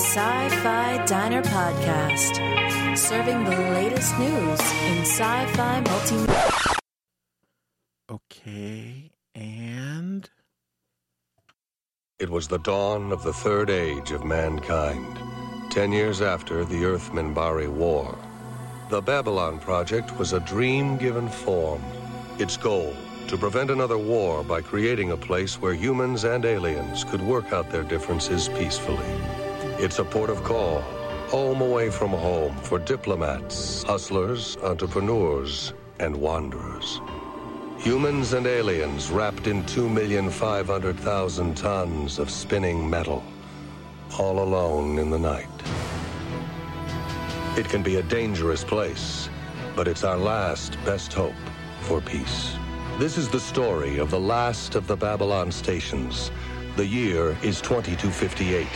Sci Fi Diner Podcast, serving the latest news in sci fi multimedia. Okay, and. It was the dawn of the third age of mankind, ten years after the Earth Minbari War. The Babylon Project was a dream given form. Its goal to prevent another war by creating a place where humans and aliens could work out their differences peacefully. It's a port of call, home away from home for diplomats, hustlers, entrepreneurs, and wanderers. Humans and aliens wrapped in 2,500,000 tons of spinning metal, all alone in the night. It can be a dangerous place, but it's our last best hope for peace. This is the story of the last of the Babylon stations. The year is 2258.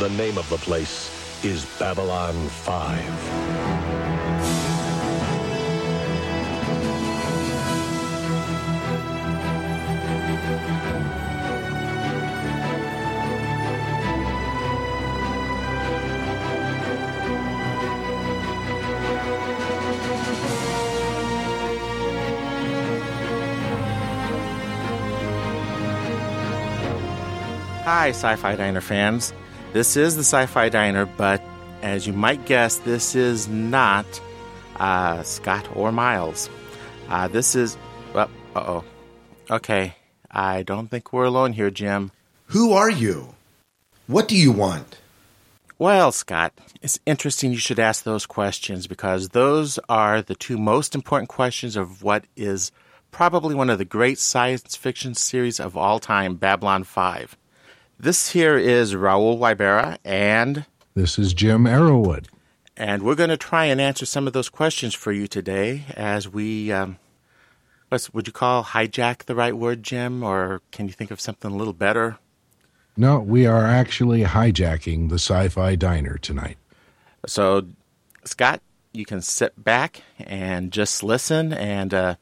The name of the place is Babylon 5. Hi, Sci Fi Diner fans. This is the Sci Fi Diner, but as you might guess, this is not uh, Scott or Miles. Uh, this is. Well, uh oh. Okay, I don't think we're alone here, Jim. Who are you? What do you want? Well, Scott, it's interesting you should ask those questions because those are the two most important questions of what is probably one of the great science fiction series of all time, Babylon 5. This here is Raul Wybera, and This is Jim Arrowwood. and we're going to try and answer some of those questions for you today as we, um, would you call hijack the right word, Jim, or can you think of something a little better? No, we are actually hijacking the sci fi diner tonight. So, Scott, you can sit back and just listen, and uh,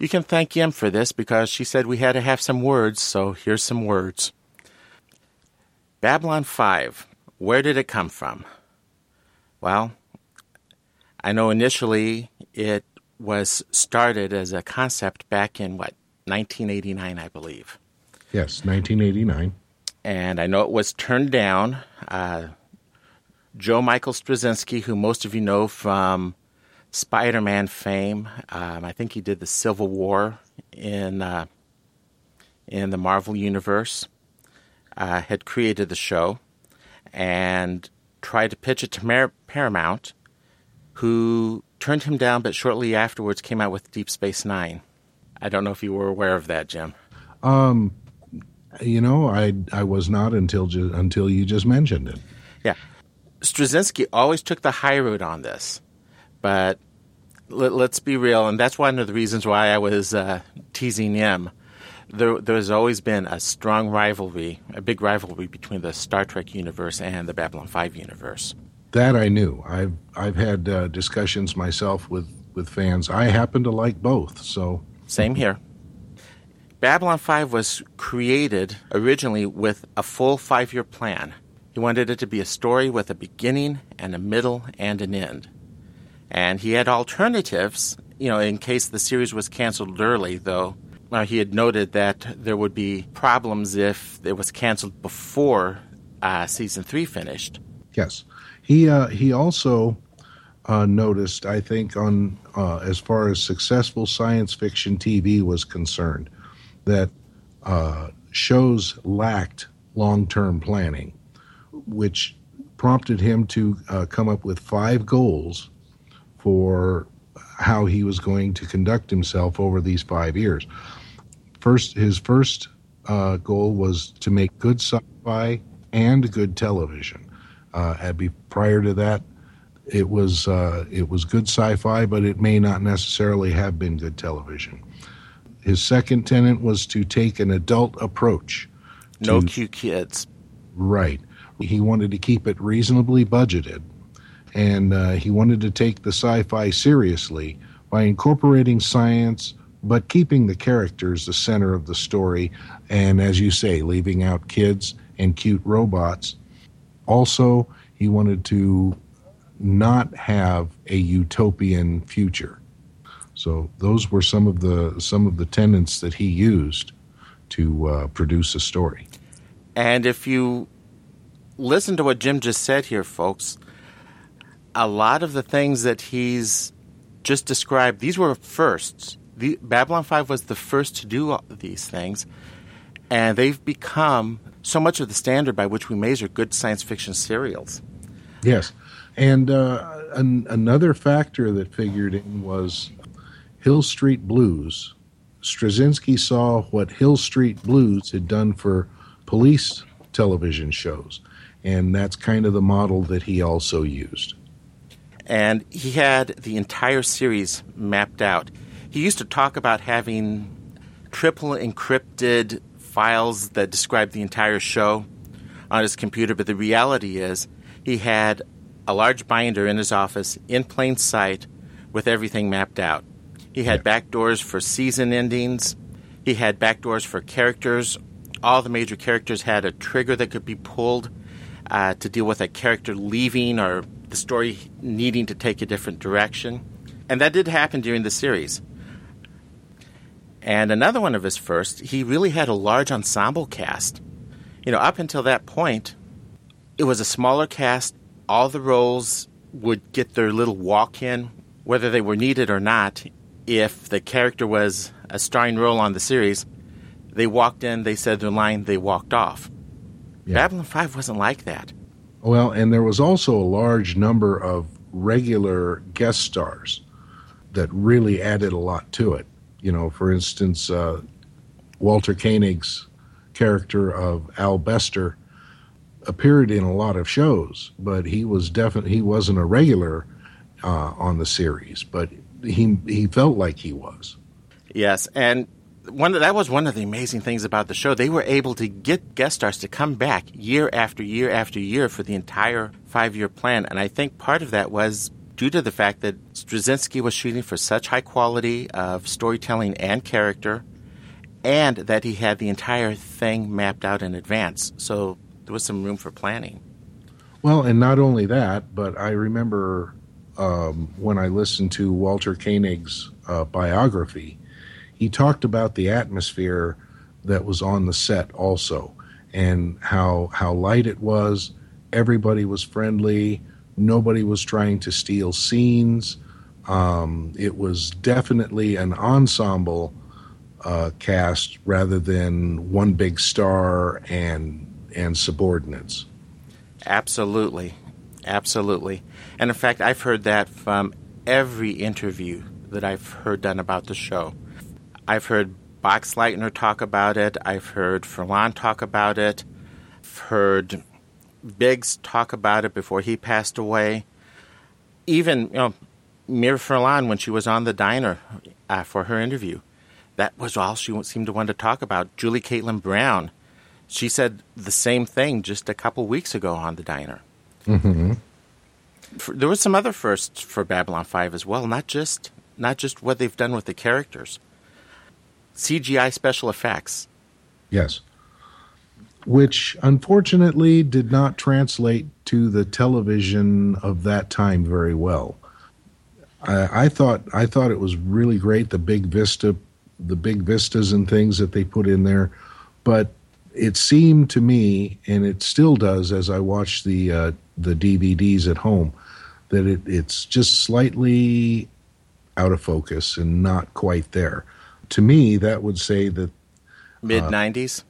you can thank Jim for this because she said we had to have some words, so here's some words. Babylon 5, where did it come from? Well, I know initially it was started as a concept back in what, 1989, I believe. Yes, 1989. And I know it was turned down. Uh, Joe Michael Straczynski, who most of you know from Spider Man fame, um, I think he did the Civil War in, uh, in the Marvel Universe uh, had created the show and tried to pitch it to Mar- Paramount, who turned him down, but shortly afterwards came out with Deep Space Nine. I don't know if you were aware of that, Jim. Um, you know, I I was not until ju- until you just mentioned it. Yeah. Straczynski always took the high road on this, but let, us be real, and that's one of the reasons why I was uh, teasing him. There, there's always been a strong rivalry, a big rivalry between the Star Trek universe and the Babylon 5 universe. That I knew. I've I've had uh, discussions myself with with fans. I happen to like both, so Same here. Babylon 5 was created originally with a full five year plan. He wanted it to be a story with a beginning and a middle and an end. And he had alternatives, you know, in case the series was canceled early, though. Uh, he had noted that there would be problems if it was canceled before uh, season three finished. yes. He uh, he also uh, noticed, I think, on uh, as far as successful science fiction TV was concerned, that uh, shows lacked long term planning, which prompted him to come up with five goals for how he was going to conduct himself over these five years. First, his first uh, goal was to make good sci-fi and good television. Uh, be, prior to that, it was uh, it was good sci-fi, but it may not necessarily have been good television. His second tenet was to take an adult approach. No to- Q kids. Right. He wanted to keep it reasonably budgeted, and uh, he wanted to take the sci fi seriously by incorporating science, but keeping the characters the center of the story, and as you say, leaving out kids and cute robots. Also, he wanted to not have a utopian future. So those were some of the some of the tenets that he used to uh, produce a story. And if you listen to what Jim just said here, folks, a lot of the things that he's just described, these were firsts. The, Babylon 5 was the first to do these things, and they've become so much of the standard by which we measure good science fiction serials. Yes. And uh, an, another factor that figured in was Hill Street Blues. Straczynski saw what Hill Street Blues had done for police television shows, and that's kind of the model that he also used. And he had the entire series mapped out. He used to talk about having triple encrypted files that described the entire show on his computer, but the reality is he had a large binder in his office in plain sight with everything mapped out. He had backdoors for season endings. He had backdoors for characters. All the major characters had a trigger that could be pulled uh, to deal with a character leaving or the story needing to take a different direction. And that did happen during the series. And another one of his first, he really had a large ensemble cast. You know, up until that point, it was a smaller cast. All the roles would get their little walk in, whether they were needed or not. If the character was a starring role on the series, they walked in, they said their line, they walked off. Yeah. Babylon 5 wasn't like that. Well, and there was also a large number of regular guest stars that really added a lot to it. You know, for instance, uh, Walter Koenig's character of Al Bester appeared in a lot of shows, but he was definitely he wasn't a regular uh, on the series, but he he felt like he was. Yes, and one that was one of the amazing things about the show. They were able to get guest stars to come back year after year after year for the entire five year plan, and I think part of that was due to the fact that Straczynski was shooting for such high quality of storytelling and character, and that he had the entire thing mapped out in advance. So there was some room for planning. Well, and not only that, but I remember um, when I listened to Walter Koenig's uh, biography he talked about the atmosphere that was on the set also and how how light it was everybody was friendly nobody was trying to steal scenes. Um, it was definitely an ensemble uh, cast rather than one big star and and subordinates. Absolutely. Absolutely. And in fact i've heard that from every interview that i've heard done about the show. I've heard Boxleitner talk about it. I've heard Furlan talk about it. I've heard Biggs talk about it before he passed away. Even, you know, Mira Furlan, when she was on the diner uh, for her interview, that was all she seemed to want to talk about. Julie Caitlin Brown, she said the same thing just a couple weeks ago on the diner. Mm-hmm. For, there was some other firsts for Babylon 5 as well, not just not just what they've done with the characters. CGI special effects. Yes. Which unfortunately did not translate to the television of that time very well. I, I thought I thought it was really great the big vista, the big vistas and things that they put in there, but it seemed to me, and it still does as I watch the uh, the DVDs at home, that it, it's just slightly out of focus and not quite there to me, that would say that mid '90s. Uh,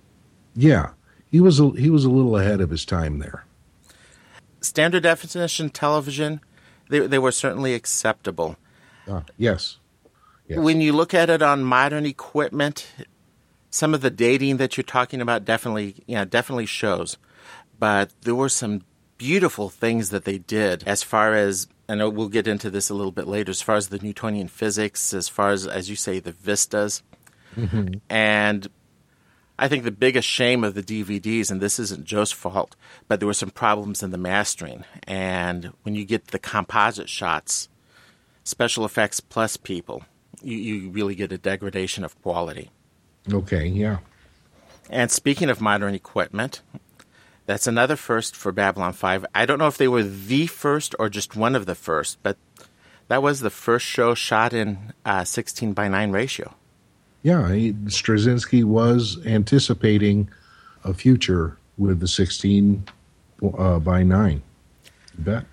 yeah, he was a, he was a little ahead of his time there. Standard definition television, they they were certainly acceptable. Uh, yes. yes. When you look at it on modern equipment, some of the dating that you're talking about definitely, yeah, definitely shows. But there were some beautiful things that they did as far as I know we'll get into this a little bit later as far as the Newtonian physics, as far as, as you say, the vistas. Mm-hmm. And I think the biggest shame of the DVDs, and this isn't Joe's fault, but there were some problems in the mastering. And when you get the composite shots, special effects plus people, you, you really get a degradation of quality. Okay, yeah. And speaking of modern equipment, That's another first for Babylon 5. I don't know if they were the first or just one of the first, but that was the first show shot in uh, 16 by 9 ratio. Yeah, he, Straczynski was anticipating a future with the 16 uh, by 9. You bet.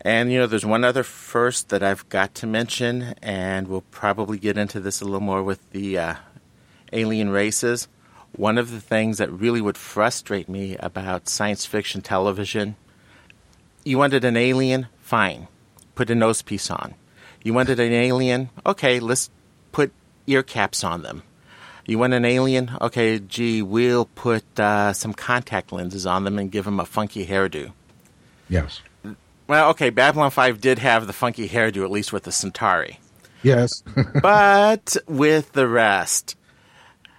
And, you know, there's one other first that I've got to mention, and we'll probably get into this a little more with the uh, alien races. One of the things that really would frustrate me about science fiction television you wanted an alien? Fine. Put a nose piece on. You wanted an alien? Okay, let's ear caps on them. You want an alien? Okay, gee, we'll put uh, some contact lenses on them and give them a funky hairdo. Yes. Well, okay, Babylon 5 did have the funky hairdo, at least with the Centauri. Yes. but with the rest,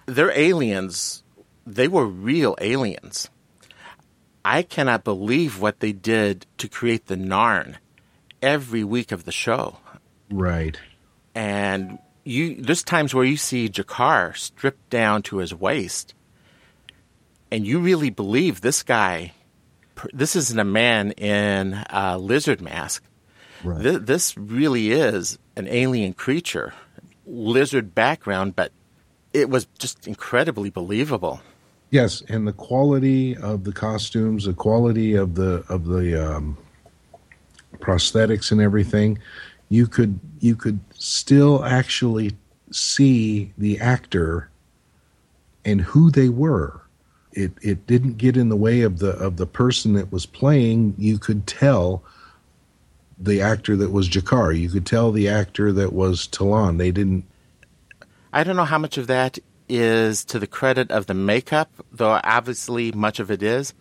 they're aliens. They were real aliens. I cannot believe what they did to create the Narn every week of the show. right. And you there's times where you see G'Kar stripped down to his waist, and you really believe this guy. This isn't a man in a lizard mask. Right. Th- this really is an alien creature, lizard background, but it was just incredibly believable. Yes, and the quality of the costumes, the quality of the of the um, prosthetics and everything, you could you could still actually see the actor and who they were. It it didn't get in the way of the of the person that was playing. You could tell the actor that was G'Kar. You could tell the actor that was Talon. They didn't. I don't know how much of that is to the credit of the makeup, though obviously much of it is,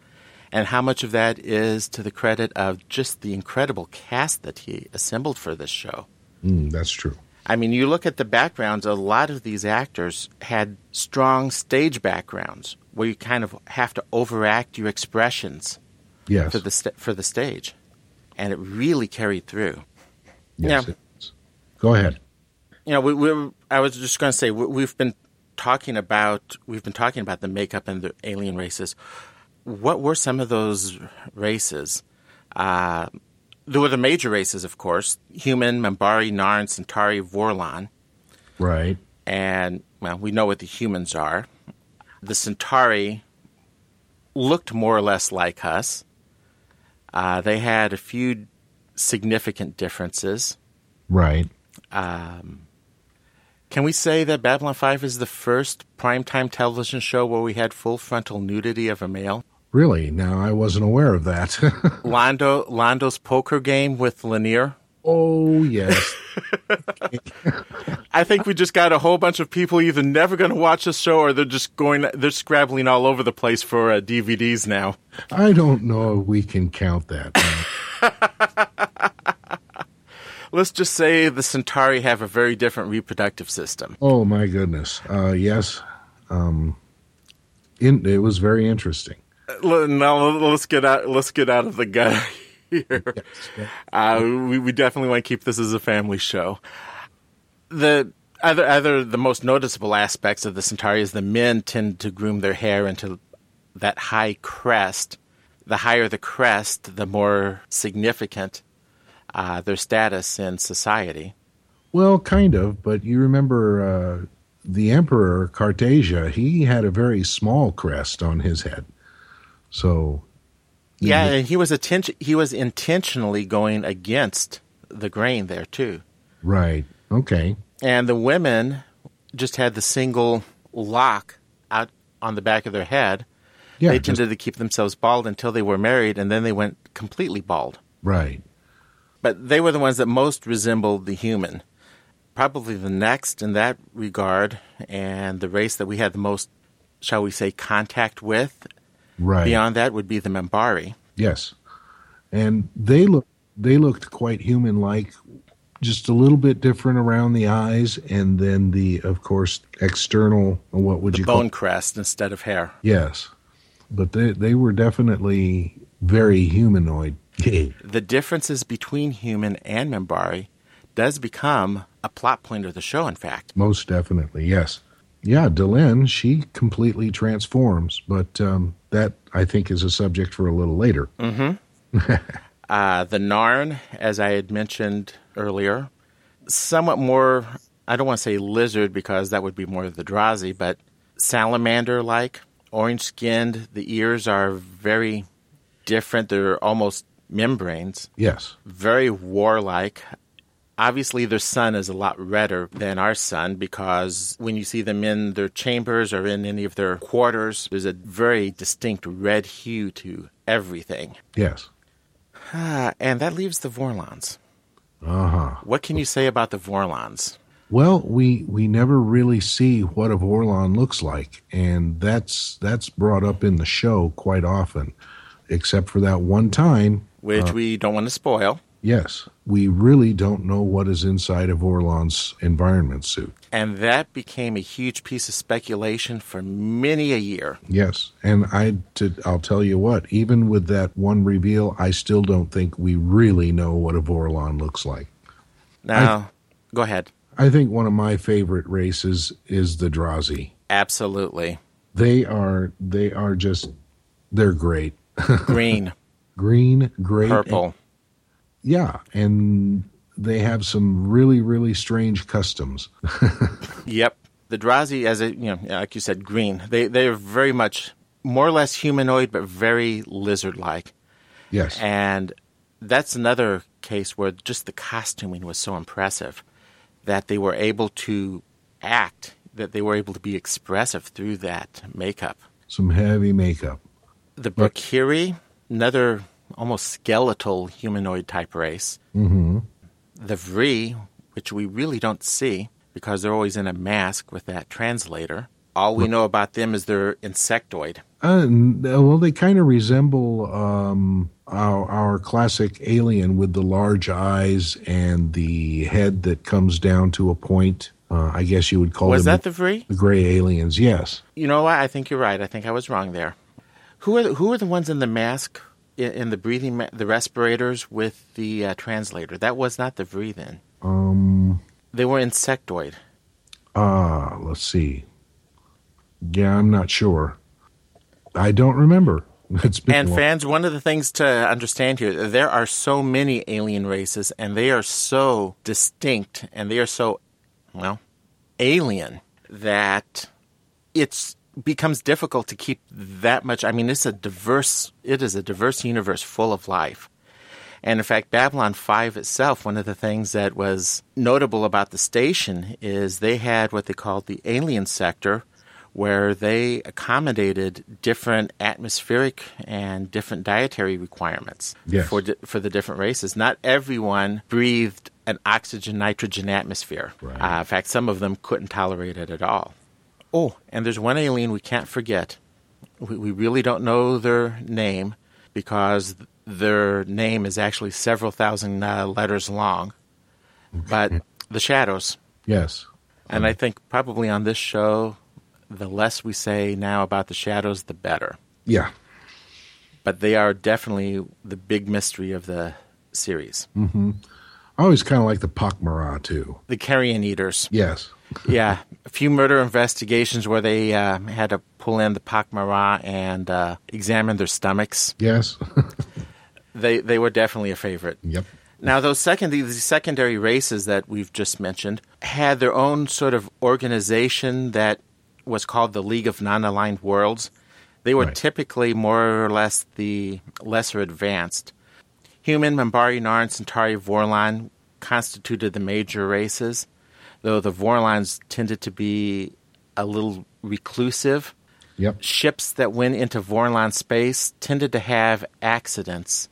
and how much of that is to the credit of just the incredible cast that he assembled for this show. Mm, that's true. I mean, you look at the backgrounds, a lot of these actors had strong stage backgrounds where you kind of have to overact your expressions Yes. for the st- for the stage. And it really carried through. yes is. Go ahead. you know, we, we I was just going to say we, we've been talking about we've been talking about the makeup and the alien races. What were some of those races? Uh, there were the major races, of course: human, Minbari, Narn, Centauri, Vorlon, Right. and well, we know what the humans are. The Centauri looked more or less like us. Uh, they had a few significant differences. Right. Can we say that Babylon 5 is the first primetime television show where we had full frontal nudity of a male? Really? Now I wasn't aware of that. Londo Londo's poker game with Lennier. oh yes. I think we just got a whole bunch of people either never going to watch the show or they're just going they're scrabbling all over the place for uh, DVDs now. I don't know if we can count that. Let's just say the Centauri have a very different reproductive system. oh my goodness. Uh, yes. Um, in, it was very interesting. Now let's get out let's get out of the gut here. Uh, we, we definitely want to keep this as a family show. The other, other the most noticeable aspects of the Centauri is the men tend to groom their hair into that high crest. The higher the crest, the more significant uh, their status in society. Well, kind of, but you remember uh, the Emperor Cartagia? He had a very small crest on his head. So Yeah, and he was atten- he was intentionally going against the grain there too. right. Okay. and the women just had the single lock out on the back of their head. Yeah. they just- tended to keep themselves bald until they were married, and then they went completely bald. right. But they were the ones that most resembled the human. Probably the next in that regard, and the race that we had the most, shall we say, contact with Right. beyond that would be the Minbari. Yes, and they look they looked quite human like, just a little bit different around the eyes, and then the of course external what would The you bone crest instead of hair. yes, but they they were definitely very humanoid. The differences between human and Minbari does become a plot point of the show, in fact. Most definitely, yes. Yeah, Delenn, she completely transforms, but um, that I think is a subject for a little later. Uh, the Narn, as I had mentioned earlier, somewhat more, I don't want to say lizard because that would be more of the Drazi, but salamander like, orange skinned. The ears are very different. They're almost membranes, Yes. very warlike. Obviously, their sun is a lot redder than our sun because when you see them in their chambers or in any of their quarters, there's a very distinct red hue to everything. Yes. Ah, and that leaves the Vorlons. Uh huh. What can you say about the Vorlons? Well, we we never really see what a Vorlon looks like, and that's that's brought up in the show quite often, except for that one time. Which we don't want to spoil. Yes, we really don't know what is inside of Vorlon's environment suit. And that became a huge piece of speculation for many a year. Yes, and I to, I'll tell you what, even with that one reveal, I still don't think we really know what a Vorlon looks like. Now, go ahead. I think one of my favorite races is the Drazi. Absolutely. They are they are just they're great. Green, Green, great, purple. Yeah, and they have some really really strange customs. Yep. The Drazi, as a, you know, like you said, green. They they're very much more or less humanoid, but very lizard-like. yes. And that's another case where just the costuming was so impressive that they were able to act, that they were able to be expressive through that makeup. some heavy makeup. The Brakiri, another almost skeletal humanoid type race. Mm-hmm. The Vree, which we really don't see because they're always in a mask with that translator. All we know about them is they're insectoid. Uh, well, they kind of resemble um, our our classic alien with the large eyes and the head that comes down to a point. Uh, I guess you would call Was them that the Vree? the gray aliens. Yes. You know what? I think you're right. I think I was wrong there. Who are the, who are the ones in the mask, in, the breathing, the respirators with the uh, translator? That was not the breathing. Um. They were insectoid. Ah, let's see. Yeah, I'm not sure. I don't remember. It's been And fans, one of the things to understand here, there are so many alien races, and they are so distinct, and they are so, well, alien that it's becomes difficult to keep that much. I mean, it's a diverse. It is a diverse universe full of life. And in fact, Babylon 5 itself, one of the things that was notable about the station is they had what they called the alien sector, where they accommodated different atmospheric and different dietary requirements Yes. for, di- for the different races. Not everyone breathed an oxygen nitrogen atmosphere. Right. Uh, in fact, some of them couldn't tolerate it at all. Oh, and there's one alien we can't forget. We, we really don't know their name because their name is actually several thousand uh, letters long. But the shadows. yes. And I think probably on this show, the less we say now about the shadows, the better. Yeah. But they are definitely the big mystery of the series. I always kind of like the Pak'ma'ra too. The carrion eaters. Yes. Yeah, a few murder investigations where they uh, had to pull in the Pak'ma'ra and uh, examine their stomachs. Yes. They they were definitely a favorite. yep. Now, those second these secondary races that we've just mentioned had their own sort of organization that was called the League of Non-Aligned Worlds. They were Right. typically more or less the lesser advanced. Human, Minbari, Narn, Centauri, Vorlon constituted the major races, though the Vorlons tended to be a little reclusive. Yep. Ships that went into Vorlon space tended to have accidents.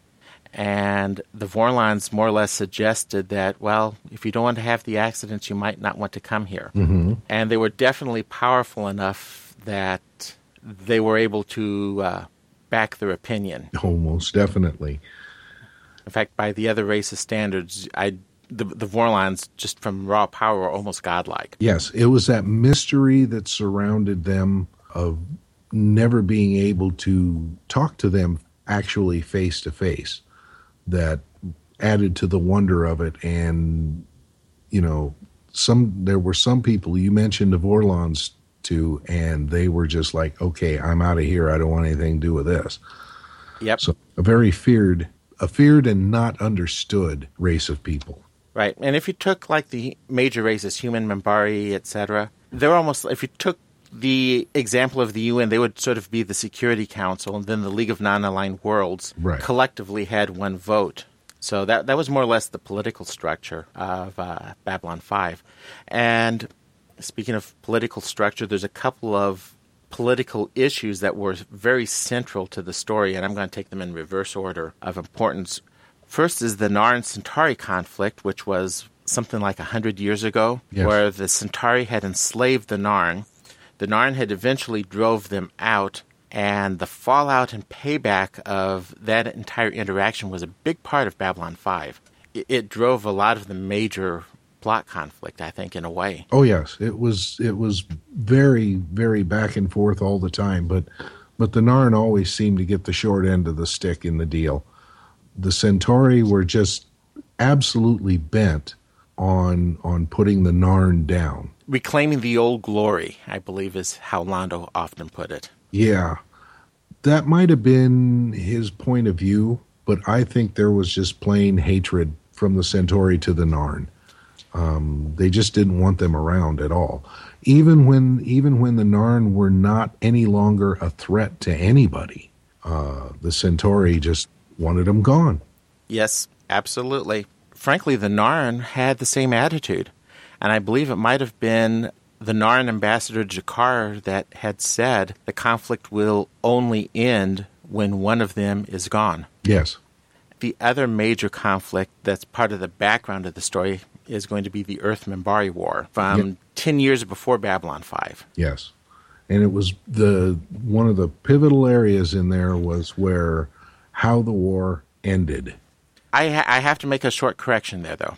And the Vorlons more or less suggested that, well, if you don't want to have the accidents, you might not want to come here. Mm-hmm. And they were definitely powerful enough that they were able to uh, back their opinion. Oh, most definitely. In fact, by the other races' standards, I the, the Vorlons, just from raw power, were almost godlike. Yes, it was that mystery that surrounded them of never being able to talk to them actually face to face that added to the wonder of it and you know some there were some people you mentioned the Vorlons to, and they were just like, okay, I'm out of here. I don't want anything to do with this. Yep. So a very feared, a feared and not understood race of people. Right. And if you took like the major races, human, Minbari, etc., they're almost if you took the example of the UN, they would sort of be the Security Council, and then the League of Non-Aligned Worlds Right. collectively had one vote. So that that was more or less the political structure of uh, Babylon Five. And speaking of political structure, there's a couple of political issues that were very central to the story, and I'm going to take them in reverse order of importance. First is the Narn Centauri conflict, which was something like 100 years ago, Yes. where the Centauri had enslaved the Narn. The Narn had eventually drove them out, and the fallout and payback of that entire interaction was a big part of Babylon 5. It, it drove a lot of the major plot conflict, I think, in a way. Oh yes, it was it was very very back and forth all the time, but but the Narn always seemed to get the short end of the stick in the deal. The Centauri were just absolutely bent on on putting the Narn down. Reclaiming the old glory, I believe, is how Londo often put it. Yeah, that might have been his point of view, but I think there was just plain hatred from the Centauri to the Narn. Um, they just didn't want them around at all. Even when even when the Narn were not any longer a threat to anybody, uh, the Centauri just wanted them gone. Yes, absolutely. Frankly, the Narn had the same attitude. And I believe it might have been the Narn ambassador G'Kar that had said the conflict will only end when one of them is gone. Yes, The other major conflict that's part of the background of the story is going to be the Earth Minbari War from Yep. 10 years before Babylon 5. yes, and it was the one of the pivotal areas in there was where how the war ended. I, ha- I have to make a short correction there, though.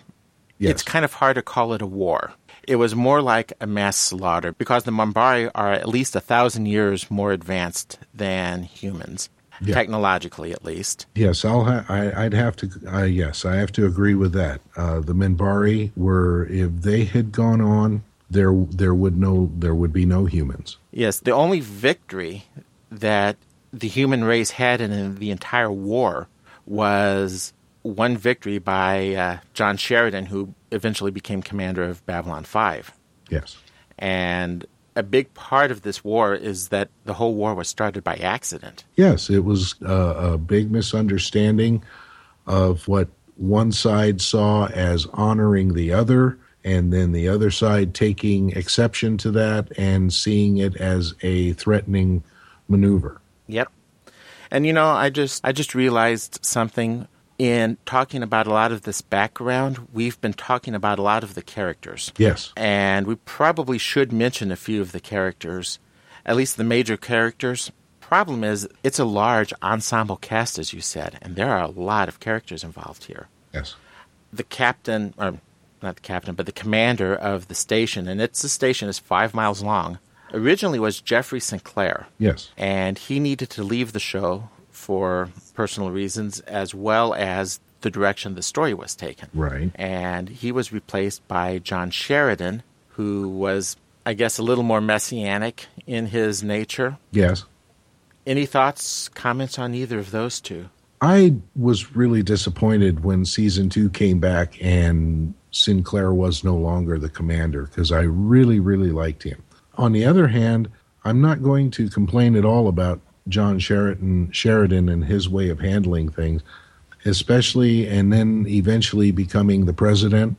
Yes. It's kind of hard to call it a war. It was more like a mass slaughter because the Minbari are at least a thousand years more advanced than humans, Yeah. technologically at least. Yes, I'll. Ha- I, I'd have to. Uh, yes, I have to agree with that. Uh, the Minbari were, if they had gone on, there there would no there would be no humans. Yes, the only victory that the human race had in the entire war was one victory by uh, John Sheridan, who eventually became commander of Babylon 5. Yes. And a big part of this war is that the whole war was started by accident. Yes, it was uh, a big misunderstanding of what one side saw as honoring the other, and then the other side taking exception to that and seeing it as a threatening maneuver. Yep. And you know, I just I just realized something in talking about a lot of this background. We've been talking about a lot of the characters. Yes. And we probably should mention a few of the characters, at least the major characters. Problem is, it's a large ensemble cast, as you said, and there are a lot of characters involved here. Yes. The captain, or not the captain, but the commander of the station, and it's the station is five miles long, originally was Jeffrey Sinclair Yes. and he needed to leave the show for personal reasons as well as the direction the story was taken. Right. And he was replaced by John Sheridan, who was, I guess, a little more messianic in his nature. Yes. Any thoughts, comments on either of those two? I was really disappointed when season two came back and Sinclair was no longer the commander because I really, really liked him. On the other hand, I'm not going to complain at all about John Sheridan, Sheridan and his way of handling things, especially and then eventually becoming the president.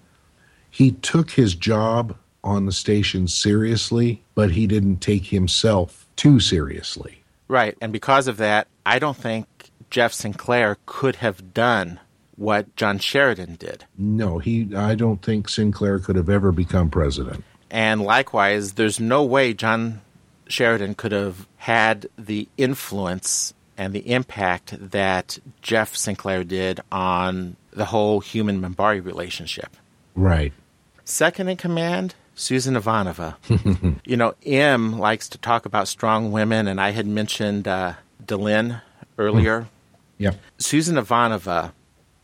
He took his job on the station seriously, but he didn't take himself too seriously. Right. And because of that, I don't think Jeff Sinclair could have done what John Sheridan did. No, he. I don't think Sinclair could have ever become president. And likewise, there's no way John Sheridan could have had the influence and the impact that Jeff Sinclair did on the whole human Minbari relationship. Right. Second in command, Susan Ivanova. you know, M likes to talk about strong women, and I had mentioned uh, Delenn earlier. Yeah. Susan Ivanova,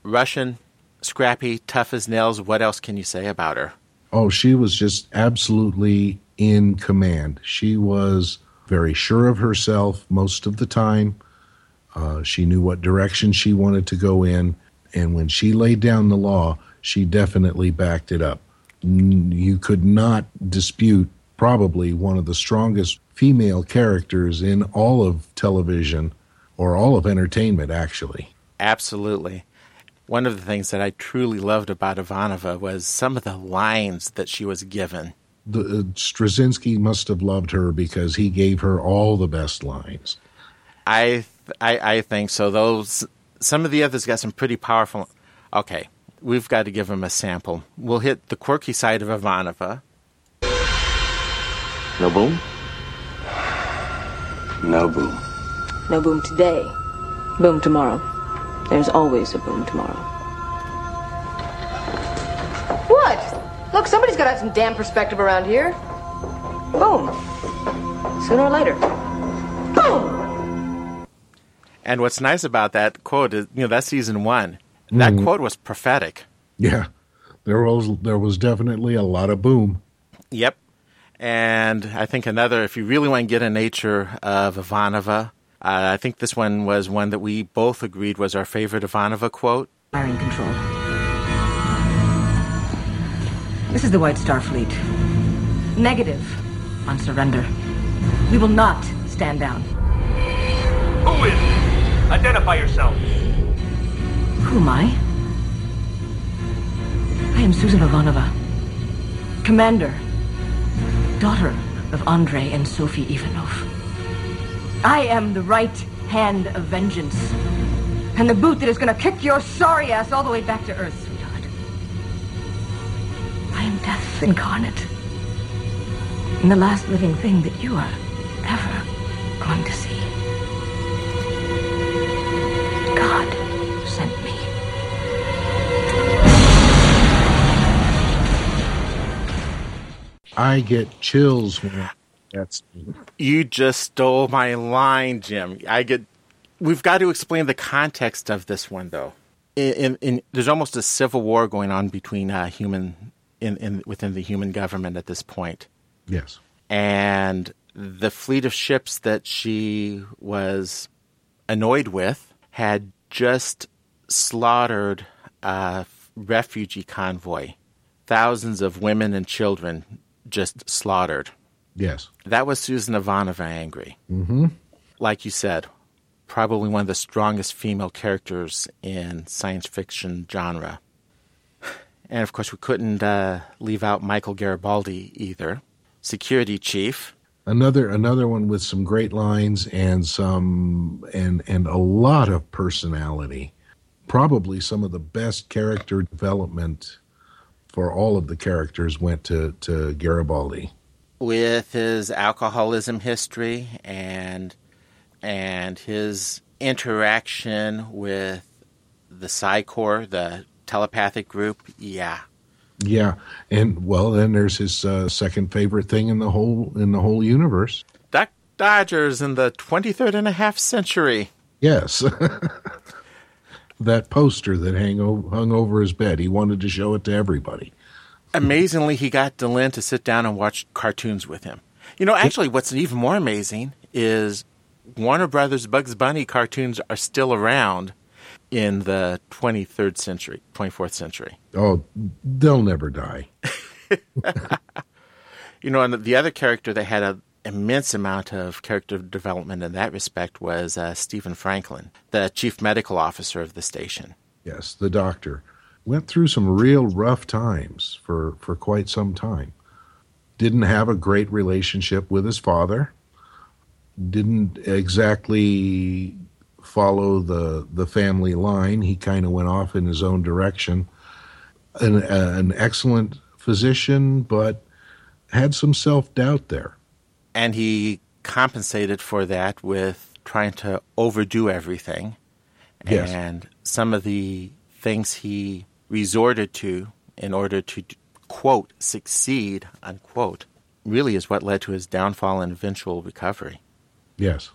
Russian, scrappy, tough as nails. What else can you say about her? Oh, she was just absolutely in command. She was very sure of herself most of the time. Uh, she knew what direction she wanted to go in. And when she laid down the law, she definitely backed it up. You could not dispute probably one of the strongest female characters in all of television or all of entertainment, actually. Absolutely. One of the things that I truly loved about Ivanova was some of the lines that she was given. The, uh, Straczynski must have loved her because he gave her all the best lines. I, I, I think so. Those some of the others got some pretty powerful. Okay, we've got to give him a sample. We'll hit the quirky side of Ivanova. No boom? No boom. No boom today. Boom tomorrow. There's always a boom tomorrow. What? Look, somebody's got to have some damn perspective around here. Boom. Sooner or later. Boom! And what's nice about that quote is, you know, that's season one. That Mhm. quote was prophetic. Yeah, there was there was definitely a lot of boom. Yep. And I think another, if you really want to get a nature of Ivanova, Uh, I think this one was one that we both agreed was our favorite Ivanova quote. Firing control. This is the White Star Fleet. Negative on surrender. We will not stand down. Who is it? Identify yourself. Who am I? I am Susan Ivanova, commander, daughter of Andrei and Sophie Ivanov. I am the right hand of vengeance, and the boot that is going to kick your sorry ass all the way back to Earth, sweetheart. I am death incarnate, and the last living thing that you are ever going to see. God sent me. I get chills when That's You just stole my line, Jim. I get. We've got to explain the context of this one, though. In, in, in there's almost a civil war going on between uh, human in, in within the human government at this point, yes. and the fleet of ships that she was annoyed with had just slaughtered a refugee convoy. Thousands of women and children just slaughtered. Yes. That was Susan Ivanova angry. Mm-hmm. Like you said, probably one of the strongest female characters in science fiction genre. And of course, we couldn't uh, leave out Michael Garibaldi either, security chief. Another another one with some great lines and some and and a lot of personality. Probably some of the best character development for all of the characters went to to Garibaldi. With his alcoholism history and and his interaction with the Psi Corps, the telepathic group. Yeah, Yeah, and well, then there's his uh, second favorite thing in the whole in the whole universe. Duck Dodgers in the 23rd and a half century. Yes, that poster that hang o- hung over his bed. He wanted to show it to everybody. Amazingly, he got Delenn to sit down and watch cartoons with him. You know, actually, what's even more amazing is Warner Brothers Bugs Bunny cartoons are still around in the 23rd century, 24th century. Oh, they'll never die. You know, and the other character that had an immense amount of character development in that respect was uh, Stephen Franklin, the chief medical officer of the station. Yes, the doctor went through some real rough times for for quite some time. Didn't have a great relationship with his father. Didn't exactly follow the the family line. He kind of went off in his own direction. An, an excellent physician, but had some self doubt there. And he compensated for that with trying to overdo everything. Yes. And some of the things he resorted to in order to, quote, succeed, unquote, really is what led to his downfall and eventual recovery. Yes.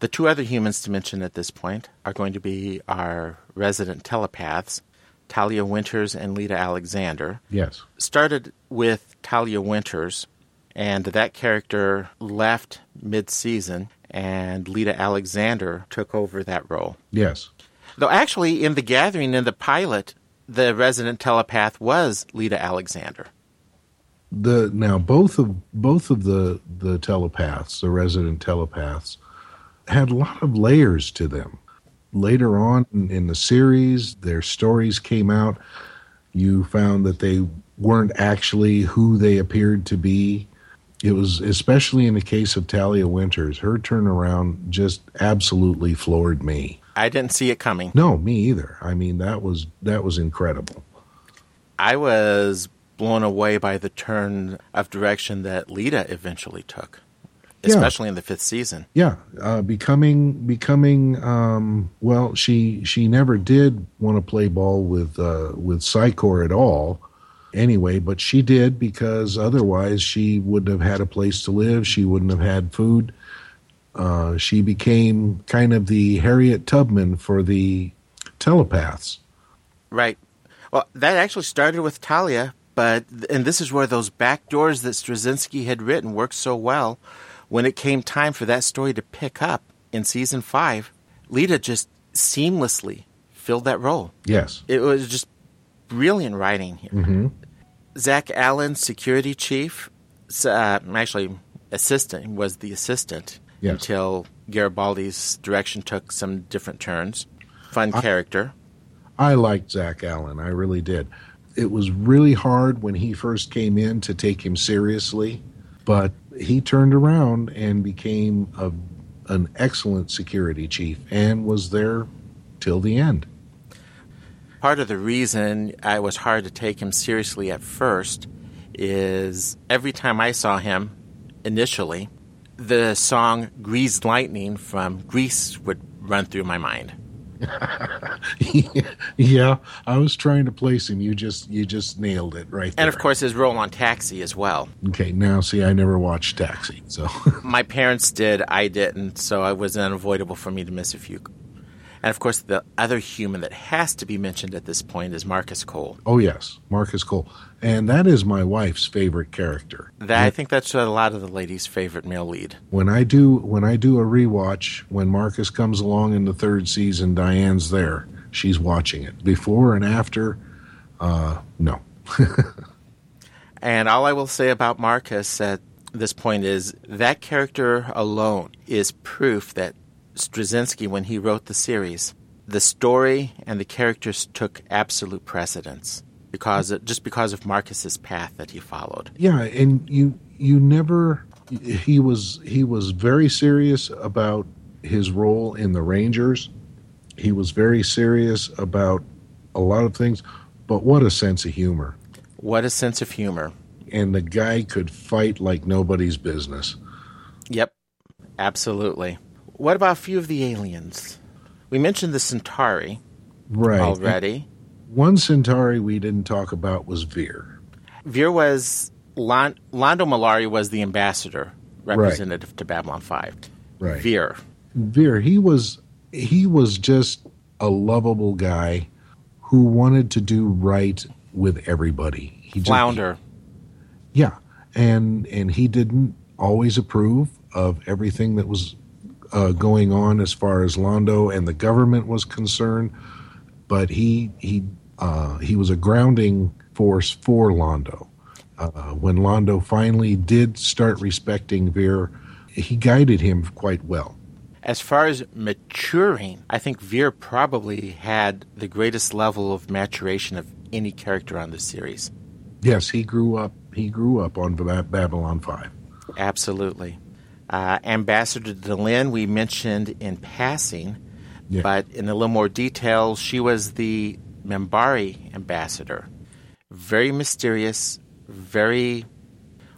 The two other humans to mention at this point are going to be our resident telepaths, Talia Winters and Lyta Alexander. Yes. Started with Talia Winters, and that character left mid-season, and Lyta Alexander took over that role. Yes. Though actually, in the Gathering, in the pilot, the resident telepath was Lyta Alexander. The now both of both of the the telepaths, the resident telepaths, had a lot of layers to them. Later on in the series, their stories came out. You found that they weren't actually who they appeared to be. It was especially in the case of Talia Winters. Her turnaround just absolutely floored me. I didn't see it coming. No, me either. I mean, that was that was incredible. I was blown away by the turn of direction that Lyta eventually took, Yeah. especially in the fifth season. Yeah, uh, becoming becoming um, well, she she never did want to play ball with uh, with Psi Corps at all. Anyway, but she did because otherwise she wouldn't have had a place to live. She wouldn't have had food. Uh, she became kind of the Harriet Tubman for the telepaths. Right. Well, that actually started with Talia, but and this is where those back doors that Straczynski had written worked so well. When it came time for that story to pick up in season five, Lyta just seamlessly filled that role. Yes. It was just brilliant writing here. hmm Zack Allan, security chief, uh, actually assistant, was the assistant Until Garibaldi's direction took some different turns. Fun I- character. I liked Zack Allan. I really did. It was really hard when he first came in to take him seriously, but he turned around and became a, an excellent security chief and was there till the end. Part of the reason I was hard to take him seriously at first is every time I saw him initially, the song Greased Lightning from Grease would run through my mind. yeah, I was trying to place him. You just you just nailed it right there. And of course, his role on Taxi as well. Okay, now see, I never watched Taxi, so My parents did, I didn't, so it was unavoidable for me to miss a few. And of course, the other human that has to be mentioned at this point is Marcus Cole. oh yes, Marcus Cole, and that is my wife's favorite character. That, I think that's a lot of the ladies' favorite male lead. when I do when I do a rewatch, when Marcus comes along in the third season, Diane's there. She's watching it before and after. Uh, no, And all I will say about Marcus at this point is that character alone is proof that Straczynski, when he wrote the series, the story and the characters took absolute precedence because just because of Marcus's path that he followed. yeah, and you you never he was he was very serious about his role in the Rangers. He was very serious about a lot of things, but what a sense of humor. What a sense of humor. And the guy could fight like nobody's business. Yep, absolutely. What about a few of the aliens? We mentioned the Centauri Right. already. One Centauri we didn't talk about was Vir. Vir was Lon, Londo Mollari was the ambassador representative to Babylon Five. Right. Vir. Vir, he was he was just a lovable guy who wanted to do right with everybody. He just- Flounder. yeah, and and he didn't always approve of everything that was uh, going on as far as Londo and the government was concerned, but he he uh, he was a grounding force for Londo. Uh, when Londo finally did start respecting Vir, he guided him quite well. As far as maturing, I think Vir probably had the greatest level of maturation of any character on the series. Yes, he grew up. He grew up on Ba- Babylon Five. Absolutely. Uh, Ambassador Delenn, we mentioned in passing, Yeah. but in a little more detail, she was the Minbari ambassador. Very mysterious, very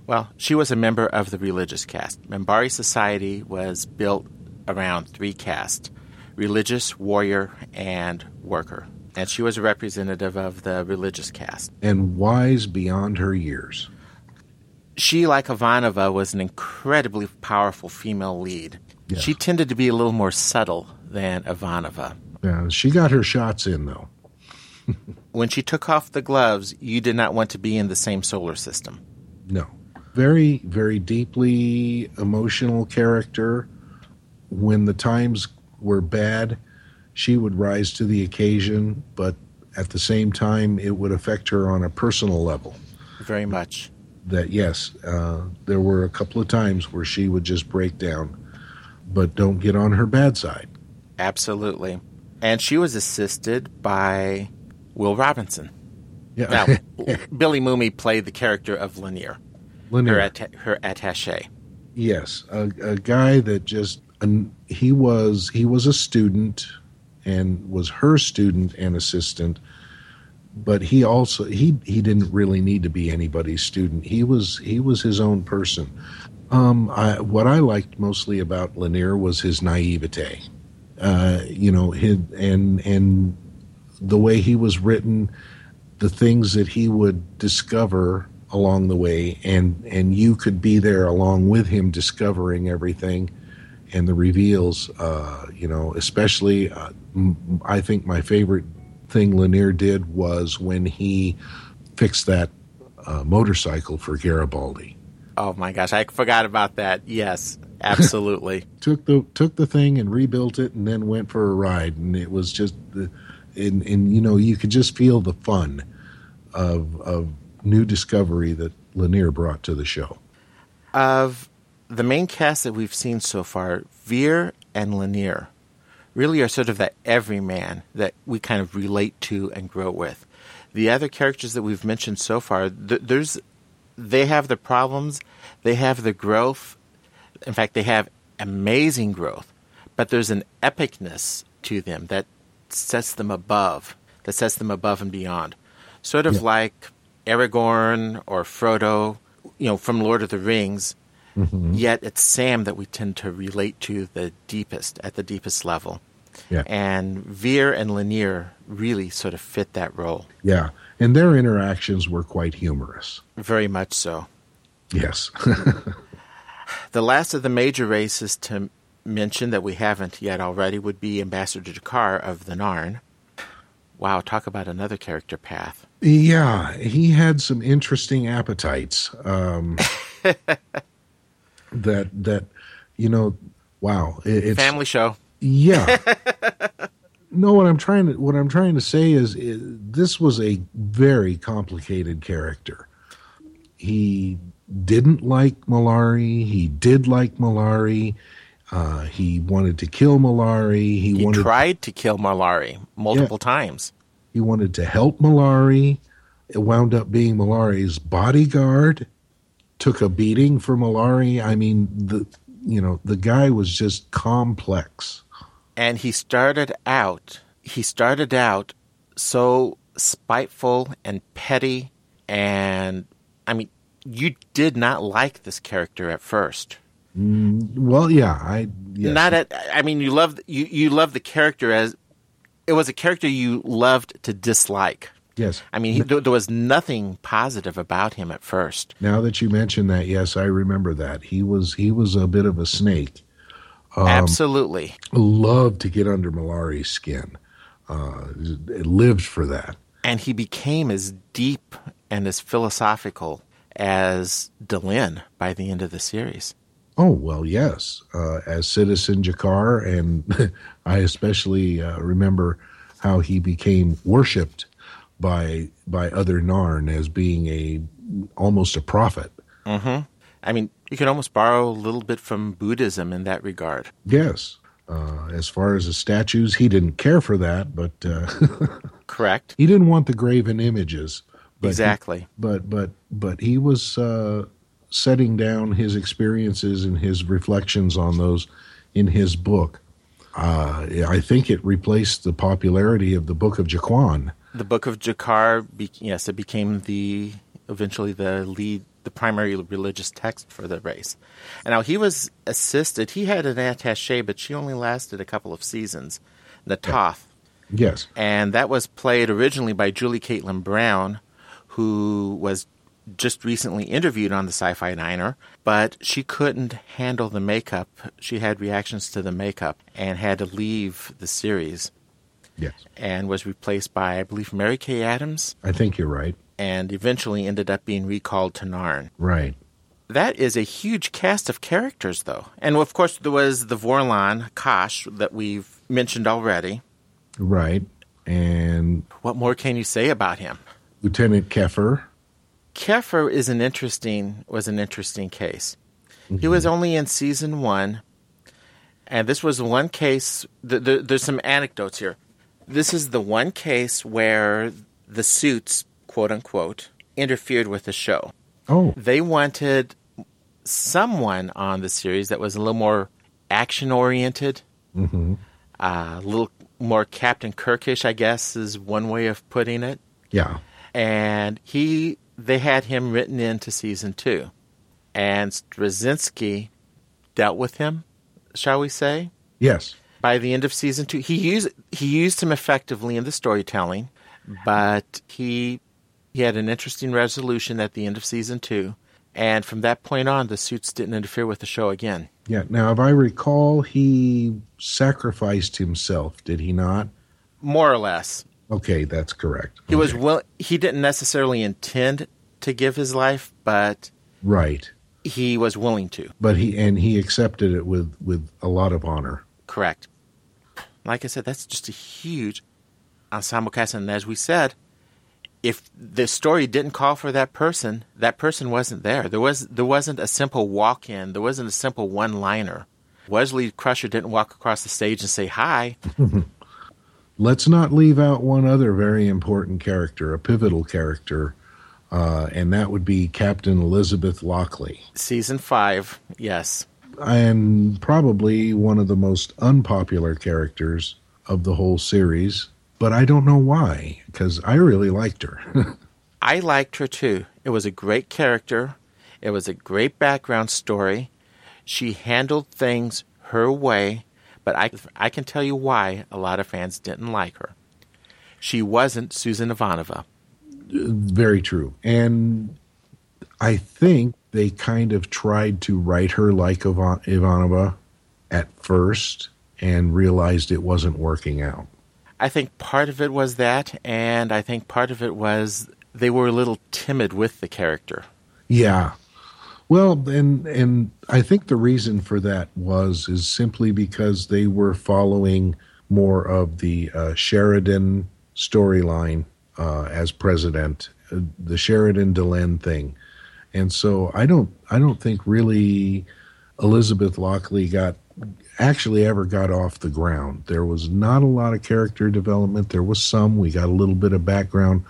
well, she was a member of the religious caste. Minbari society was built around three castes religious, warrior, and worker. And she was a representative of the religious caste. and wise beyond her years. She, like Ivanova, was an incredibly powerful female lead. Yes. She tended to be a little more subtle than Ivanova. Yeah, she got her shots in though. When she took off the gloves, you did not want to be in the same solar system. No, very, very deeply emotional character. When the times were bad, she would rise to the occasion, but at the same time, it would affect her on a personal level. Very much. That, yes, uh, there were a couple of times where she would just break down, but don't get on her bad side. Absolutely. And she was assisted by Will Robinson. Yeah. Now, Billy Mumy played the character of Lennier, Lennier. her, atta- her attache. Yes, a, a guy that just an, he was he was a student and was her student and assistant, but he also he he didn't really need to be anybody's student. He was he was his own person. Um, I, what I liked mostly about Lennier was his naivete. Uh, you know, his, and and the way he was written, the things that he would discover along the way, and and you could be there along with him discovering everything, and the reveals. Uh, you know, especially uh, I think my favorite thing Lennier did was when he fixed that uh, motorcycle for Garibaldi. Oh my gosh, I forgot about that. Yes, absolutely. took the took the thing and rebuilt it, and then went for a ride, and it was just the, and and you know you could just feel the fun of of new discovery that Lennier brought to the show. of the main cast that we've seen so far, Vir and Lennier really are sort of that everyman that we kind of relate to and grow with. The other characters that we've mentioned so far, th- there's they have the problems, they have the growth. In fact, they have amazing growth, but there's an epicness to them that sets them above, that sets them above and beyond. Sort of Yeah. like Aragorn or Frodo, you know, from Lord of the Rings. Mm-hmm. Yet it's Sam that we tend to relate to the deepest, at the deepest level. Yeah. And Vir and Lennier really sort of fit that role, Yeah, and their interactions were quite humorous. very much so. Yes, The last of the major races to mention that we haven't yet already would be Ambassador G'Kar of the Narn. Wow, talk about another character path. yeah, he had some interesting appetites. Um, that that you know, wow, it, it's Family show. Yeah. no, what I'm trying to what I'm trying to say is, is this was a very complicated character. He didn't like Mollari. He did like Mollari. Uh, he wanted to kill Mollari. He, He wanted tried to kill Mollari multiple times. he wanted to help Mollari. It wound up being Mollari's bodyguard. Took a beating for Mollari. I mean, the you know the guy was just complex. And he started out he started out so spiteful and petty and i mean you did not like this character at first mm, Well, yeah, I yes. not at i mean you loved you you loved the character as it was a character you loved to dislike yes. i mean he, there was nothing positive about him at first Now that you mention that, yes, I remember that he was he was a bit of a snake. Um, absolutely Loved to get under Mollari's skin. Uh, lived for that. and he became as deep and as philosophical as Delenn by the end of the series Oh well, yes. Uh, as Citizen G'Kar, and I especially uh, remember how he became worshipped by by other Narn as being a almost a prophet. Mhm. I mean, you can almost borrow a little bit from Buddhism in that regard. Yes. Uh, as far as the statues, he didn't care for that, but uh, Correct. he didn't want the graven images. But he- exactly. but but but he was uh, setting down his experiences and his reflections on those in his book. Uh, I think it replaced the popularity of the Book of G'Quan. the Book of G'Kar, be- yes, it became the eventually the lead, the primary religious text for the race. And now he was assisted. He had an attaché, but she only lasted a couple of seasons. Na'Toth. Yes, and that was played originally by Julie Caitlin Brown, who was just recently interviewed on the SciFi Diner, but she couldn't handle the makeup. She had reactions to the makeup and had to leave the series yes, and was replaced by, I believe, Mary Kay Adams, I think you're right. And eventually ended up being recalled to Narn. Right. That is a huge cast of characters, though. And of course, there was the Vorlon, Kosh, that we've mentioned already. Right. And What more can you say about him? Lieutenant Keffer. Keffer is an interesting was an interesting case. He mm-hmm. was only in season one, and this was one case. Th- th- there's some anecdotes here. This is the one case where the suits, quote unquote, interfered with the show. Oh, They wanted someone on the series that was a little more action oriented, hmm uh, a little more Captain Kirkish, I guess, is one way of putting it. yeah. and he they had him written into season two, and Straczynski dealt with him, shall we say? Yes. By the end of season two, he used he used him effectively in the storytelling, but he he had an interesting resolution at the end of season two, and from that point on, the suits didn't interfere with the show again. Yeah. Now, if I recall, he sacrificed himself, did he not? More or less, Okay, that's correct. he was Okay. will he didn't necessarily intend to give his life, but right, he was willing to. but he and he accepted it with with a lot of honor. Correct. Like I said, that's just a huge ensemble cast, and as we said, if the story didn't call for that person, that person wasn't there. There was there wasn't a simple walk in. There wasn't a simple one liner. Wesley Crusher didn't walk across the stage and say hi. Let's not leave out one other very important character, a pivotal character, uh, and that would be Captain Elizabeth Lochley, Season five, yes, and probably one of the most unpopular characters of the whole series. But I don't know why, because I really liked her. I liked her too. It was a great character. It was a great background story. She handled things her way, but I, I can tell you why a lot of fans didn't like her. She wasn't Susan Ivanova. Very true. And I think they kind of tried to write her like Ivan- Ivanova at first and realized it wasn't working out. I think part of it was that, and I think part of it was they were a little timid with the character. Yeah. Well, and and I think the reason for that was is simply because they were following more of the uh, Sheridan storyline uh, as president, uh, the Sheridan Delenn thing, and so I don't I don't think really Elizabeth Lochley got actually ever got off the ground. There was not a lot of character development. There was some. We got a little bit of background,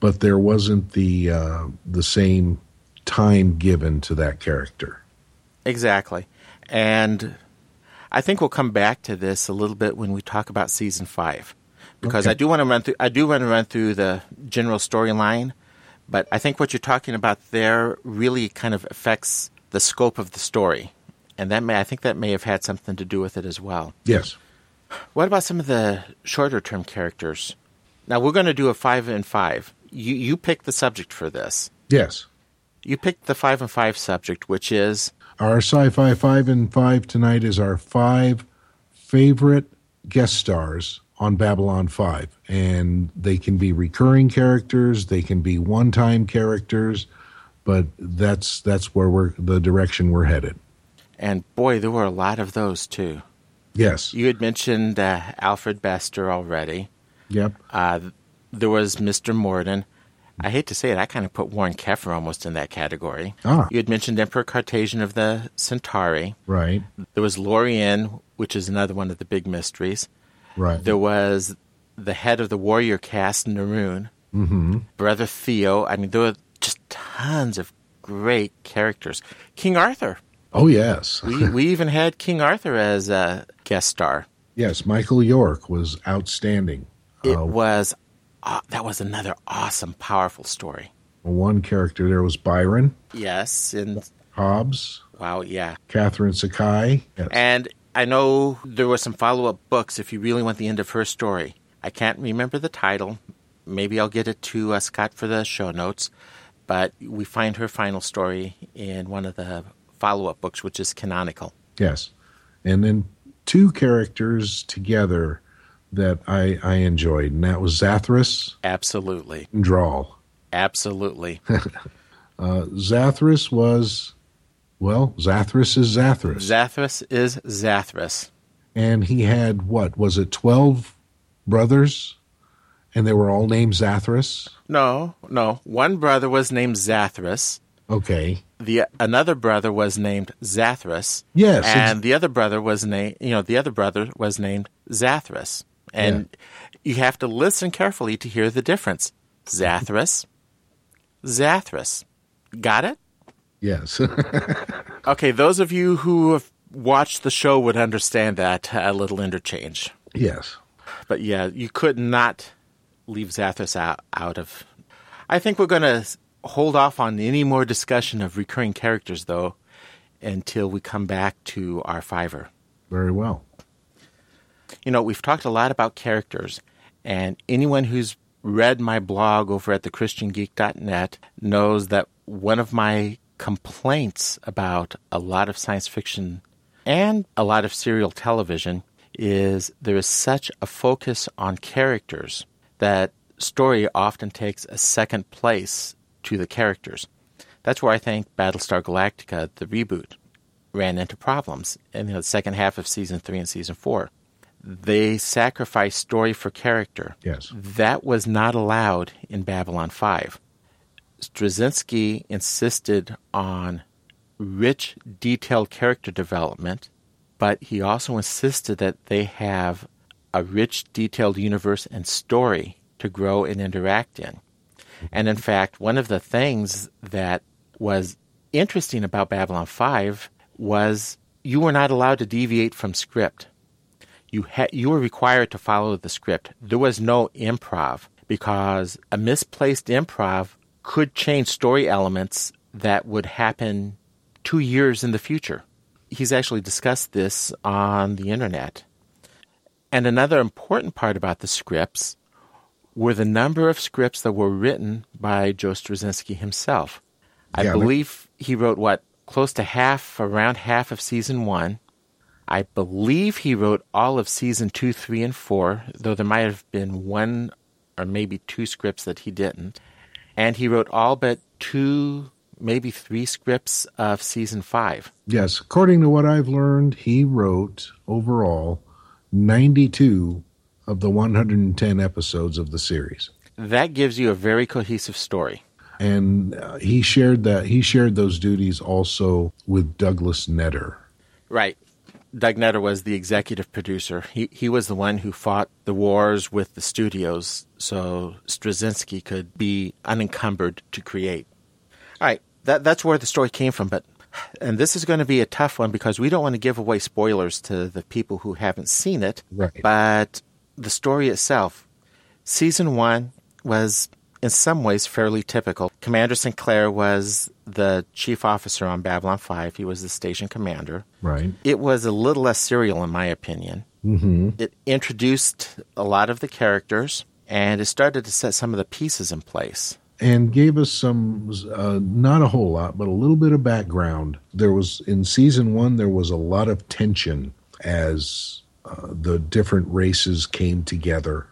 but there wasn't the uh, the same time given to that character. Exactly. And I think we'll come back to this a little bit when we talk about season five. Because Okay. I do want to run through I do want to run through the general storyline, but I think what you're talking about there really kind of affects the scope of the story. And that may I think that may have had something to do with it as well. Yes. What about some of the shorter term characters? Now we're going to do a five and five. You you picked the subject for this. Yes. You picked the five and five subject, which is Our sci fi five and five tonight is our five favorite guest stars on Babylon 5. And they can be recurring characters, they can be one time characters, but that's that's where we're the direction we're headed. And boy, there were a lot of those too. Yes. You had mentioned uh, Alfred Bester already. Yep. Uh, there was Mr. Morden. I hate to say it, I kind of put Warren Keffer almost in that category. Ah. You had mentioned Emperor Cartagia of the Centauri. Right. There was Lorien, which is another one of the big mysteries. Right. There was the head of the warrior caste, Neroon. mm-hmm. Brother Theo. I mean, there were just tons of great characters. King Arthur. Oh yes. We, we even had King Arthur as a guest star. yes, Michael York was outstanding. It Uh, was uh, that was another awesome, powerful story. one character there was Byron, Yes, and Hobbs, wow, yeah. Catherine Sakai. Yes. And I know there were some follow-up books if you really want the end of her story. I can't remember the title. Maybe I'll get it to uh, Scott for the show notes. But we find her final story in one of the follow-up books, which is canonical. Yes. And then two characters together that I, I enjoyed, and that was Zathras Absolutely, and Draal. absolutely. Uh, Zathras was Well, Zathras is Zathras. Zathras is Zathras. and he had what was it 12 brothers and they were all named Zathras No, no. One brother was named Zathras. okay The another brother was named Zathras. Yes, and the other brother was named. You know, the other brother was named Zathras. And you have to listen carefully to hear the difference. Zathras, Zathras. Got it? yes Okay, those of you who have watched the show would understand that a little interchange. yes But yeah, you could not leave Zathras out, out of. I think we're going to hold off on any more discussion of recurring characters, though, until we come back to our fiver. very well You know, we've talked a lot about characters, and anyone who's read my blog over at thechristiangeek.net knows that one of my complaints about a lot of science fiction and a lot of serial television is there is such a focus on characters that story often takes a second place to the characters. That's where I think Battlestar Galactica, the reboot, ran into problems in the second half of season three and season four. They sacrificed story for character. yes That was not allowed in Babylon 5. Straczynski insisted on rich, detailed character development, but he also insisted that they have a rich, detailed universe and story to grow and interact in. And in fact, one of the things that was interesting about Babylon 5 was you were not allowed to deviate from script you ha- you were required to follow the script. There was no improv because a misplaced improv could change story elements that would happen two years in the future. He's actually discussed this on the internet. And another important part about the scripts were the number of scripts that were written by Joe Straczynski himself. I Yeah, believe he wrote what close to half, around half of season one. I believe he wrote all of season two, three, and four, though there might have been one or maybe two scripts that he didn't. And he wrote all but two, maybe three scripts of season five. yes according to what i've learned he wrote overall 92 of the 110 episodes of the series That gives you a very cohesive story. and uh, he shared that he shared those duties also with douglas netter Right. Doug Netter was the executive producer. He he was the one who fought the wars with the studios, so Straczynski could be unencumbered to create. All right, that that's where the story came from. But and this is going to be a tough one because we don't want to give away spoilers to the people who haven't seen it. Right. But the story itself, season one was in some ways fairly typical. Commander Sinclair was the chief officer on Babylon 5. He was the station commander. right It was a little less serial, in my opinion. Mm-hmm. It introduced a lot of the characters, and it started to set some of the pieces in place. and gave us some uh, not a whole lot but a little bit of background there was in season one there was a lot of tension as uh, the different races came together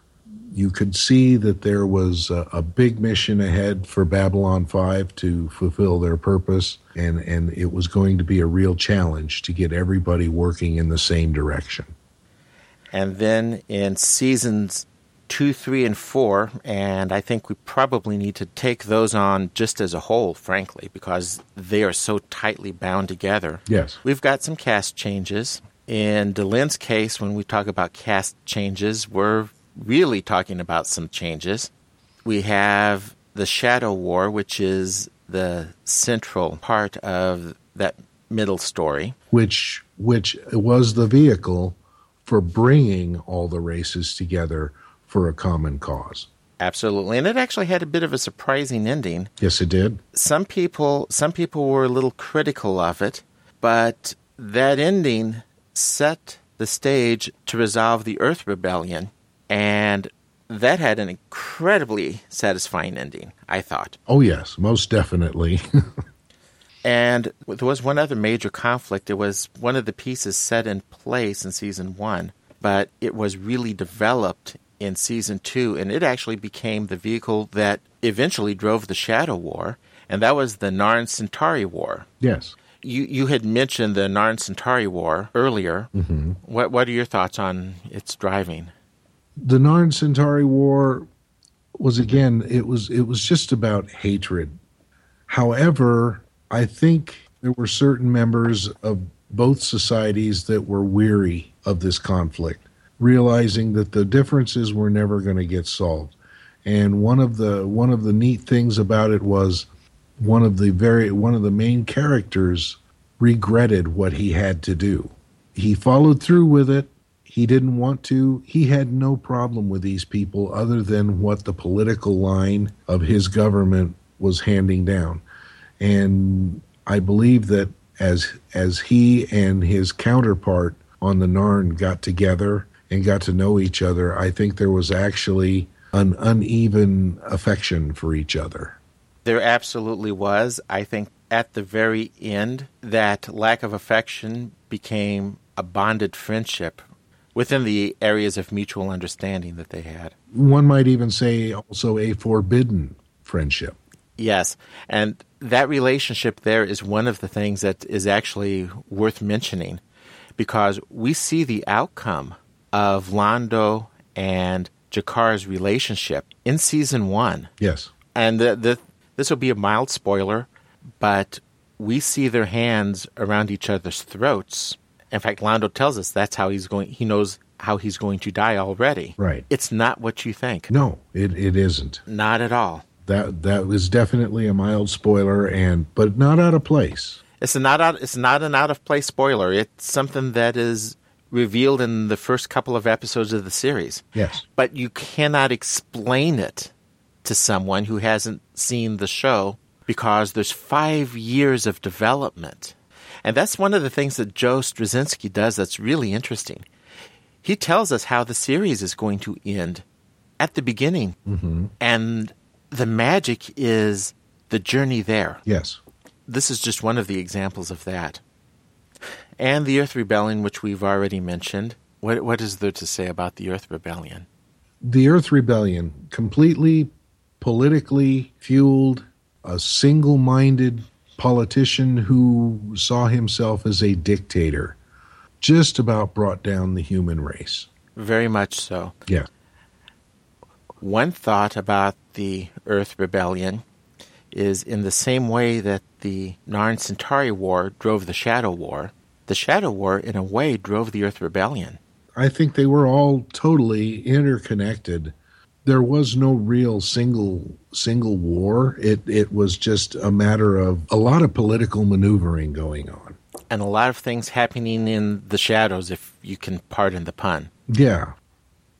you could see that there was a, a big mission ahead for babylon 5 to fulfill their purpose and and it was going to be a real challenge to get everybody working in the same direction And then in seasons two, three, and four, and I think we probably need to take those on just as a whole, frankly, because they are so tightly bound together. Yes. We've got some cast changes. In Delenn's case, when we talk about cast changes, we're really talking about some changes. We have the Shadow War, which is the central part of that middle story. which which was the vehicle for bringing all the races together for a common cause. Absolutely. And it actually had a bit of a surprising ending. Yes, it did. Some people some people were a little critical of it, but that ending set the stage to resolve the Earth Rebellion and that had an incredibly satisfying ending, I thought. Oh yes, most definitely. And there was one other major conflict. It was one of the pieces set in place in season one, but it was really developed in season two, and it actually became the vehicle that eventually drove the Shadow War, and that was the Narn Centauri War. yes. You you had mentioned the Narn Centauri War earlier. Mm-hmm. What what are your thoughts on its driving? The Narn Centauri War was again it was it was just about hatred. However, I think there were certain members of both societies that were weary of this conflict, realizing that the differences were never going to get solved. And one of the one of the neat things about it was one of the very one of the main characters regretted what he had to do. He followed through with it. He didn't want to. He had no problem with these people other than what the political line of his government was handing down. And I believe that as as he and his counterpart on the Narn got together and got to know each other, I think there was actually an uneven affection for each other. There absolutely was. I think at the very end, that lack of affection became a bonded friendship within the areas of mutual understanding that they had. One might even say also a forbidden friendship. Yes. And that relationship there is one of the things that is actually worth mentioning because we see the outcome of Londo and G'Kar's relationship in season one. Yes. And the, the, this will be a mild spoiler, but we see their hands around each other's throats. In fact, Londo tells us that's how he's going. He knows how he's going to die already. Right. It's not what you think. No, it, it isn't. Not at all. That that was definitely a mild spoiler, and but not out of place. It's not out. It's not an out of place spoiler. It's something that is revealed in the first couple of episodes of the series. Yes. But you cannot explain it to someone who hasn't seen the show because there's five years of development. And that's one of the things that Joe Straczynski does that's really interesting. He tells us how the series is going to end at the beginning. Mm-hmm. And the magic is the journey there. Yes. This is just one of the examples of that. And the Earth Rebellion, which we've already mentioned. What, what is there to say about the Earth Rebellion? The Earth Rebellion, completely politically fueled, a single minded politician who saw himself as a dictator, just about brought down the human race. Very much so. Yeah. One thought about the Earth Rebellion is in the same way that the Narn Centauri War drove the Shadow War, the Shadow War, in a way, drove the Earth Rebellion. I think they were all totally interconnected. There was no real single single war. It it was just a matter of a lot of political maneuvering going on. And a lot of things happening in the shadows, if you can pardon the pun. Yeah.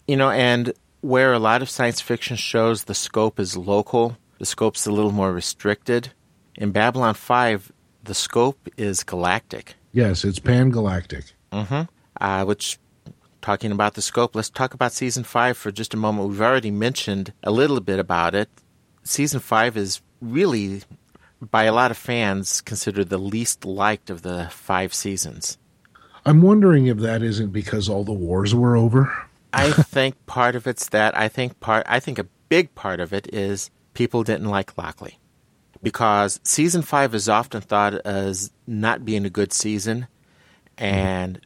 You know, and where a lot of science fiction shows the scope is local, the scope's a little more restricted. In Babylon 5, the scope is galactic. Yes, it's pan galactic. Mm-hmm. Uh, which, talking about the scope, let's talk about season 5 for just a moment. We've already mentioned a little bit about it. Season 5 is really, by a lot of fans, considered the least liked of the five seasons. I'm wondering if that isn't because all the wars were over. I think part of it's that. I think part. I think a big part of it is people didn't like Lochley because season five is often thought as not being a good season, and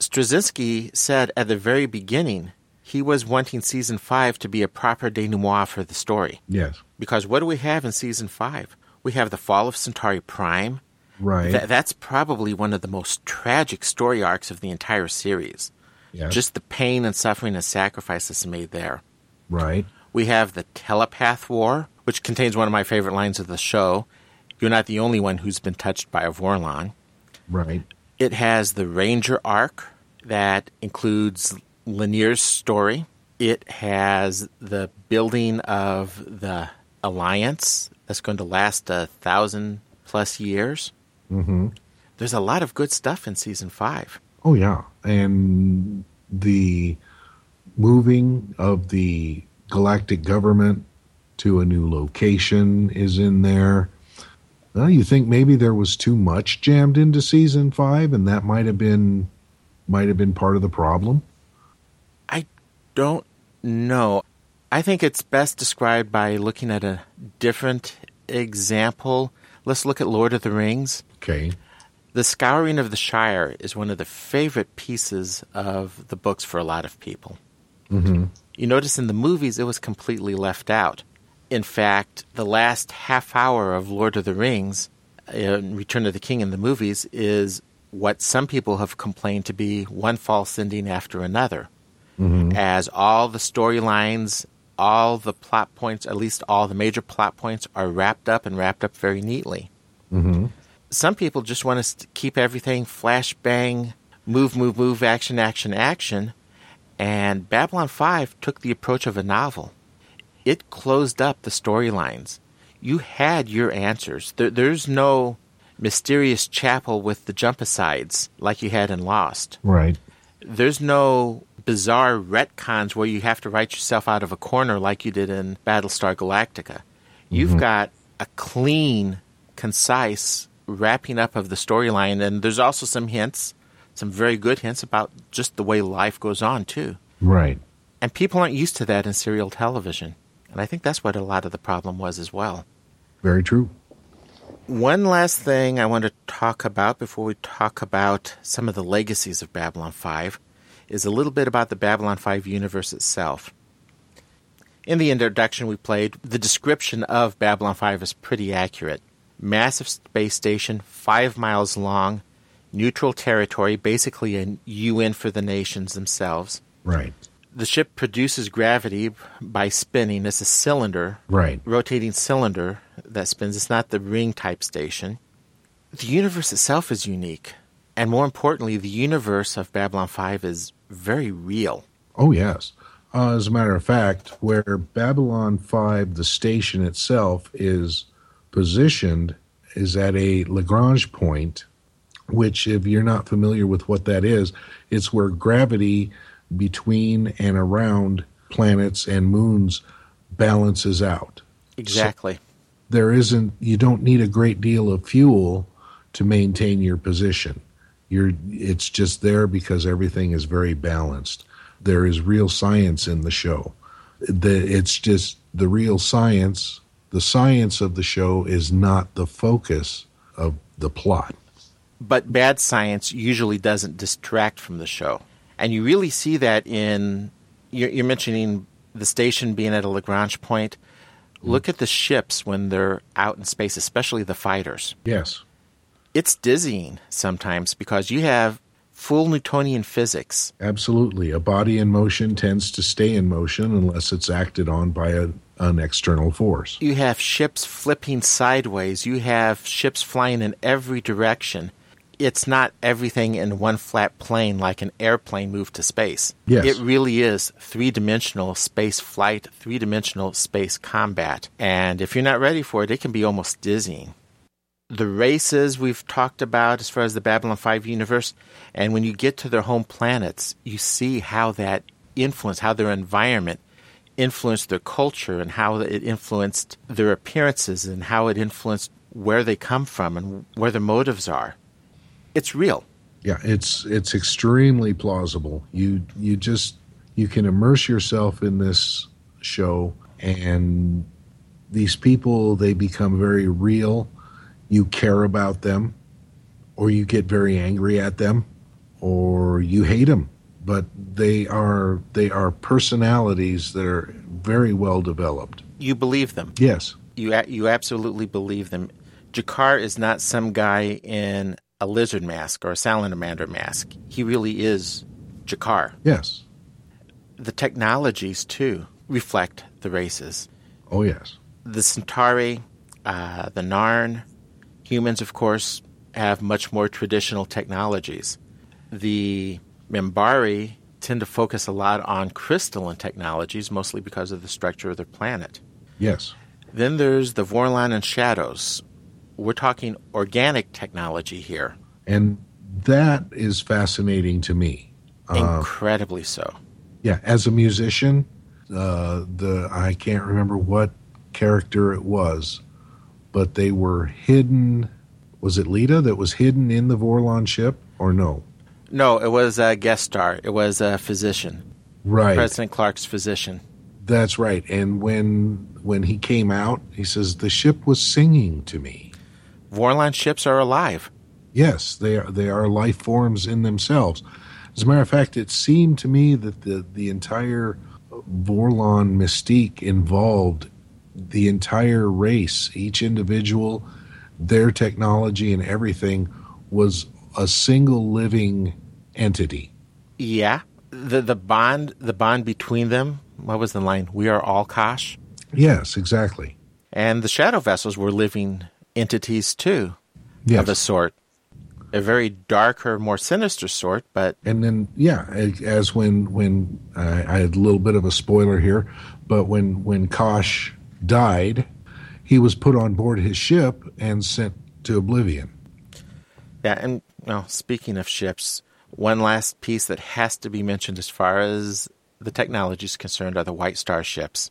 Straczynski said at the very beginning he was wanting season five to be a proper denouement for the story. Yes. Because what do we have in season five? We have the fall of Centauri Prime. Right. Th- that's probably one of the most tragic story arcs of the entire series. Yes. Just the pain and suffering and sacrifices made there. right. We have the Telepath War, which contains one of my favorite lines of the show. You're not the only one who's been touched by a Vorlon. Right. It has the Ranger arc that includes Lennier's story. It has the building of the Alliance that's going to last a thousand plus years. Mm-hmm. There's a lot of good stuff in season five. Oh yeah, and the moving of the galactic government to a new location is in there. Well, you think maybe there was too much jammed into season five, and that might have been might have been part of the problem. I don't know. I think it's best described by looking at a different example. Let's look at Lord of the Rings. Okay. The Scouring of the Shire is one of the favorite pieces of the books for a lot of people. Mm-hmm. You notice in the movies it was completely left out. In fact, the last half hour of Lord of the Rings, uh, Return of the King in the movies, is what some people have complained to be one false ending after another. Mm-hmm. As all the storylines, all the plot points, at least all the major plot points, are wrapped up and wrapped up very neatly. Mm-hmm. Some people just want to keep everything flash bang, move, move, move, action, action, action. And Babylon 5 took the approach of a novel. It closed up the storylines. You had your answers. There, there's no mysterious chapel with the jump asides like you had in Lost. Right. There's no bizarre retcons where you have to write yourself out of a corner like you did in Battlestar Galactica. You've mm-hmm. got a clean, concise wrapping up of the storyline, and there's also some hints, some very good hints about just the way life goes on, too. Right. And people aren't used to that in serial television. And I think that's what a lot of the problem was as well. Very true. One last thing I want to talk about before we talk about some of the legacies of Babylon 5 is a little bit about the Babylon 5 universe itself. In the introduction we played, the description of Babylon 5 is pretty accurate. Massive space station, five miles long, neutral territory, basically a UN for the nations themselves. Right. The ship produces gravity by spinning. It's a cylinder, Right. rotating cylinder that spins. It's not the ring type station. The universe itself is unique. And more importantly, the universe of Babylon 5 is very real. Oh, yes. Uh, as a matter of fact, where Babylon 5, the station itself, is positioned is at a Lagrange point, which, if you're not familiar with what that is, it's where gravity between and around planets and moons balances out. Exactly. There isn't, you don't need a great deal of fuel to maintain your position. You're, it's just there because everything is very balanced. There is real science in the show. The, it's just the real science. The science of the show is not the focus of the plot. but bad science usually doesn't distract from the show. And you really see that in, you're, you're mentioning the station being at a Lagrange point. Mm-hmm. Look at the ships when they're out in space, especially the fighters. Yes. It's dizzying sometimes because you have full Newtonian physics. Absolutely. A body in motion tends to stay in motion unless it's acted on by a, an external force. You have ships flipping sideways. You have ships flying in every direction. It's not everything in one flat plane like an airplane moved to space. Yes. It really is three dimensional space flight, three dimensional space combat. And if you're not ready for it, it can be almost dizzying. The races we've talked about as far as the Babylon 5 universe, and when you get to their home planets, you see how that influence, how their environment influenced their culture and how it influenced their appearances and how it influenced where they come from and where their motives are. It's real. Yeah, it's it's extremely plausible. You you just you can immerse yourself in this show and these people they become very real. You care about them or you get very angry at them or you hate them, but they are they are personalities that are very well developed. You believe them. Yes. You you absolutely believe them. Jakar is not some guy in a lizard mask or a salamander mask. He really is G'Kar. Yes. The technologies too reflect the races. Oh yes. The Centauri, uh, the Narn, humans, of course, have much more traditional technologies. The Minbari tend to focus a lot on crystalline technologies, mostly because of the structure of their planet. Yes. Then there's the Vorlon and Shadows. We're talking organic technology here, And that is fascinating to me. incredibly so. Yeah, as a musician, uh, the I can't remember what character it was, but they were hidden. Was it Lyta that was hidden in the Vorlon ship, or no? No, it was a guest star. It was a physician, Right, President Clark's physician. that's right. And when when he came out, he says the ship was singing to me. Vorlon ships are alive. Yes, they are. They are life forms in themselves. As a matter of fact, it seemed to me that the the entire Vorlon mystique involved the entire race, each individual, their technology and everything was a single living entity. Yeah, the the bond the bond between them. What was the line? We are all Kosh. Yes, exactly. And the shadow vessels were living entities too, Yes. of a sort. A very darker, more sinister sort, but and then yeah as when when uh, i had a little bit of a spoiler here but when when kosh died he was put on board his ship and sent to oblivion yeah. And well, speaking of ships, one last piece that has to be mentioned as far as the technology is concerned are the White Star ships.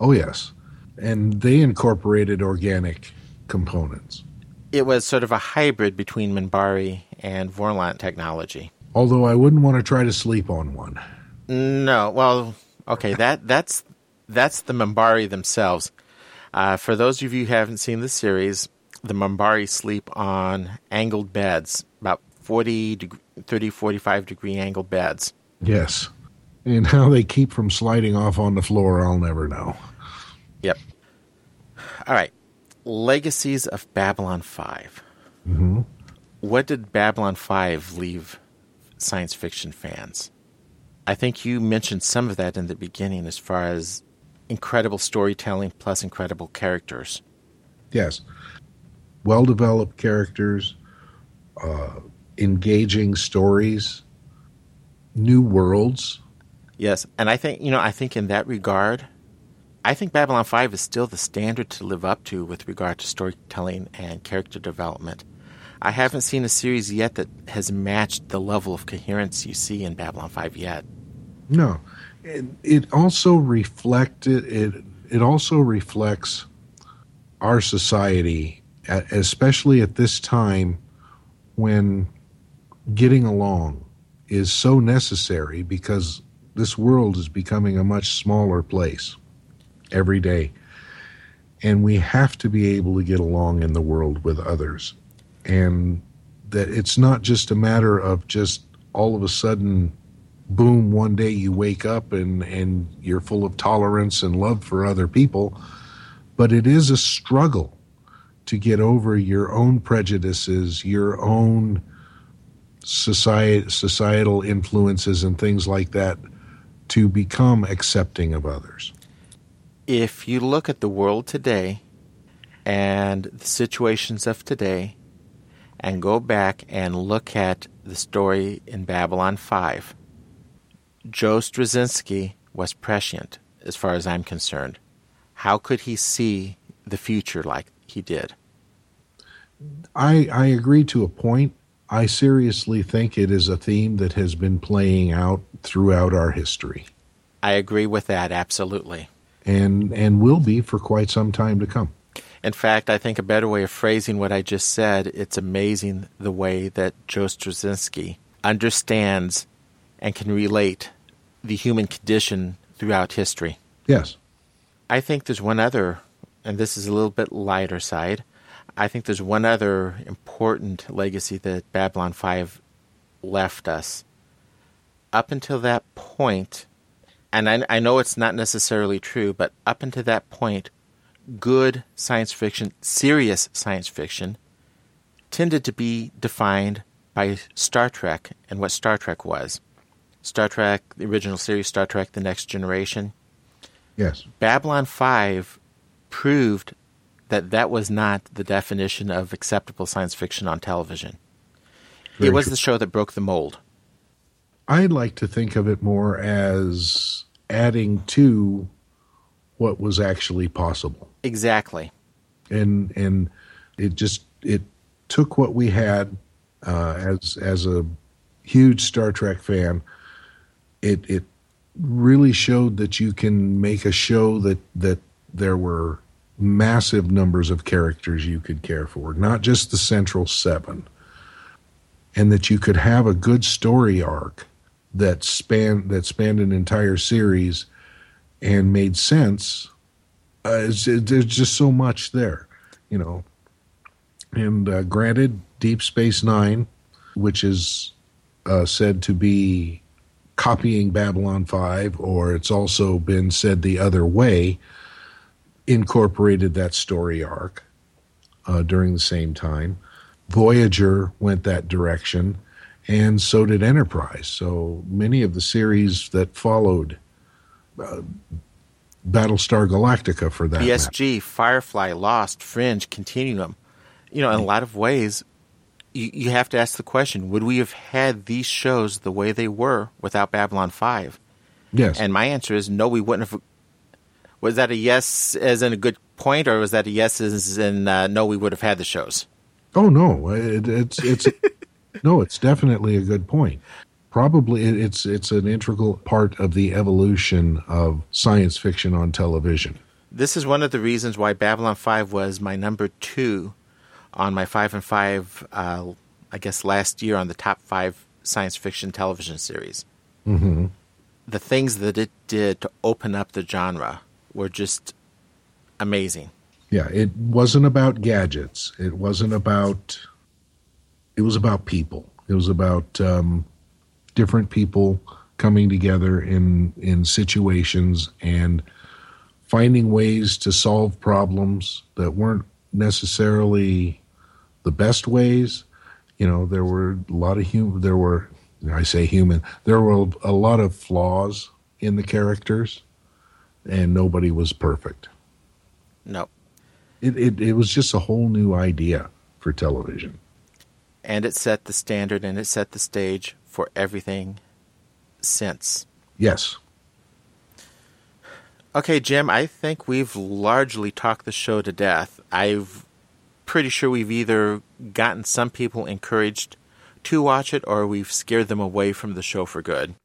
oh yes and they incorporated organic components It was sort of a hybrid between Minbari and Vorlon technology. although i wouldn't want to try to sleep on one No, well, okay, that that's that's the Minbari themselves. Uh, for those of you who haven't seen the series, the Minbari sleep on angled beds, about 40, deg- 30, 45 degree angled beds. yes and how they keep from sliding off on the floor i'll never know Yep. All right. Legacies of Babylon 5. Mhm. What did Babylon 5 leave science fiction fans? I think you mentioned some of that in the beginning as far as incredible storytelling plus incredible characters. Yes. Well developed characters, uh, engaging stories, new worlds. Yes, and I think, you know, I think in that regard, I think Babylon 5 is still the standard to live up to with regard to storytelling and character development. I haven't seen a series yet that has matched the level of coherence you see in Babylon 5 yet. No. It, it also reflected it it also reflects our society especially at this time when getting along is so necessary because this world is becoming a much smaller place every day. And we have to be able to get along in the world with others. And that it's not just a matter of just all of a sudden boom one day you wake up and and you're full of tolerance and love for other people. But it is a struggle to get over your own prejudices your own societal influences and things like that to become accepting of others If you look at the world today and the situations of today and go back and look at the story in Babylon 5, Joe Straczynski was prescient as far as I'm concerned. How could he see the future like he did? I, I agree to a point. I seriously think it is a theme that has been playing out throughout our history I agree with that absolutely. And and will be for quite some time to come. In fact, I think a better way of phrasing what I just said, it's amazing the way that Joe Straczynski understands and can relate the human condition throughout history. Yes. I think there's one other, and this is a little bit lighter side. I think there's one other important legacy that Babylon 5 left us. Up until that point, and I, I know it's not necessarily true, but up until that point, good science fiction, serious science fiction, tended to be defined by Star Trek and what Star Trek was. Star Trek, the original series, Star Trek The Next Generation. Yes. Babylon 5 proved that that was not the definition of acceptable science fiction on television. Very it was true. the show that broke the mold. I'd like to think of it more as adding to what was actually possible. Exactly. And and it just it took what we had uh, as as a huge Star Trek fan. It it really showed that you can make a show that that there were massive numbers of characters you could care for, not just the central seven, and that you could have a good story arc that span that spanned an entire series and made sense. Uh, it, there's just so much there, you know. And uh, granted, Deep Space Nine, which is uh, said to be copying Babylon 5, or it's also been said the other way, incorporated that story arc uh, during the same time. Voyager went that direction, and so did Enterprise. So many of the series that followed uh, Battlestar Galactica for that. BSG, matter. Firefly, Lost, Fringe, Continuum. You know, in a lot of ways, you, you have to ask the question: Would we have had these shows the way they were without Babylon Five? Yes. And my answer is no. We wouldn't have. Was that a yes as in a good point, or was that a yes as in uh, no? We would have had the shows. Oh no, it, it's it's no, it's definitely a good point. Probably it's it's an integral part of the evolution of science fiction on television. This is one of the reasons why Babylon Five was my number two on my five and five. Uh, I guess last year on the top five science fiction television series. Mm-hmm. The things that it did to open up the genre were just amazing. Yeah, it wasn't about gadgets. It wasn't about. It was about people. It was about um, different people coming together in in situations and finding ways to solve problems that weren't necessarily the best ways. You know, there were a lot of human. There were, I say human. There were a lot of flaws in the characters, and nobody was perfect. No. It, it, it was just a whole new idea for television. And it set the standard and it set the stage for everything since. Yes. Okay, Jim, I think we've largely talked the show to death. I'm pretty sure we've either gotten some people encouraged to watch it or we've scared them away from the show for good.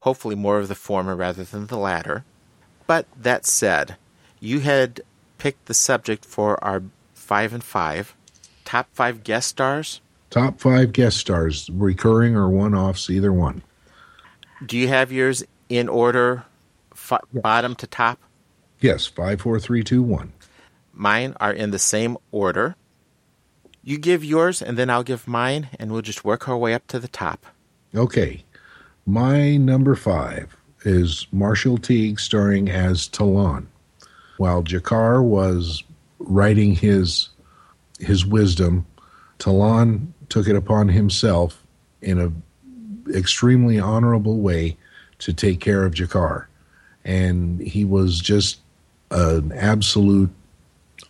Hopefully, more of the former rather than the latter. But that said, you had picked the subject for our five and five top five guest stars. Top five guest stars, recurring or one offs, either one. Do you have yours in order, f- yes. bottom to top? Yes, five, four, three, two, one. Mine are in the same order. You give yours, and then I'll give mine, and we'll just work our way up to the top. Okay. My number five is Marshall Teague starring as Ta'Lon while G'Kar was writing his his wisdom, Ta'Lon took it upon himself in an extremely honorable way to take care of G'Kar. and he was just an absolute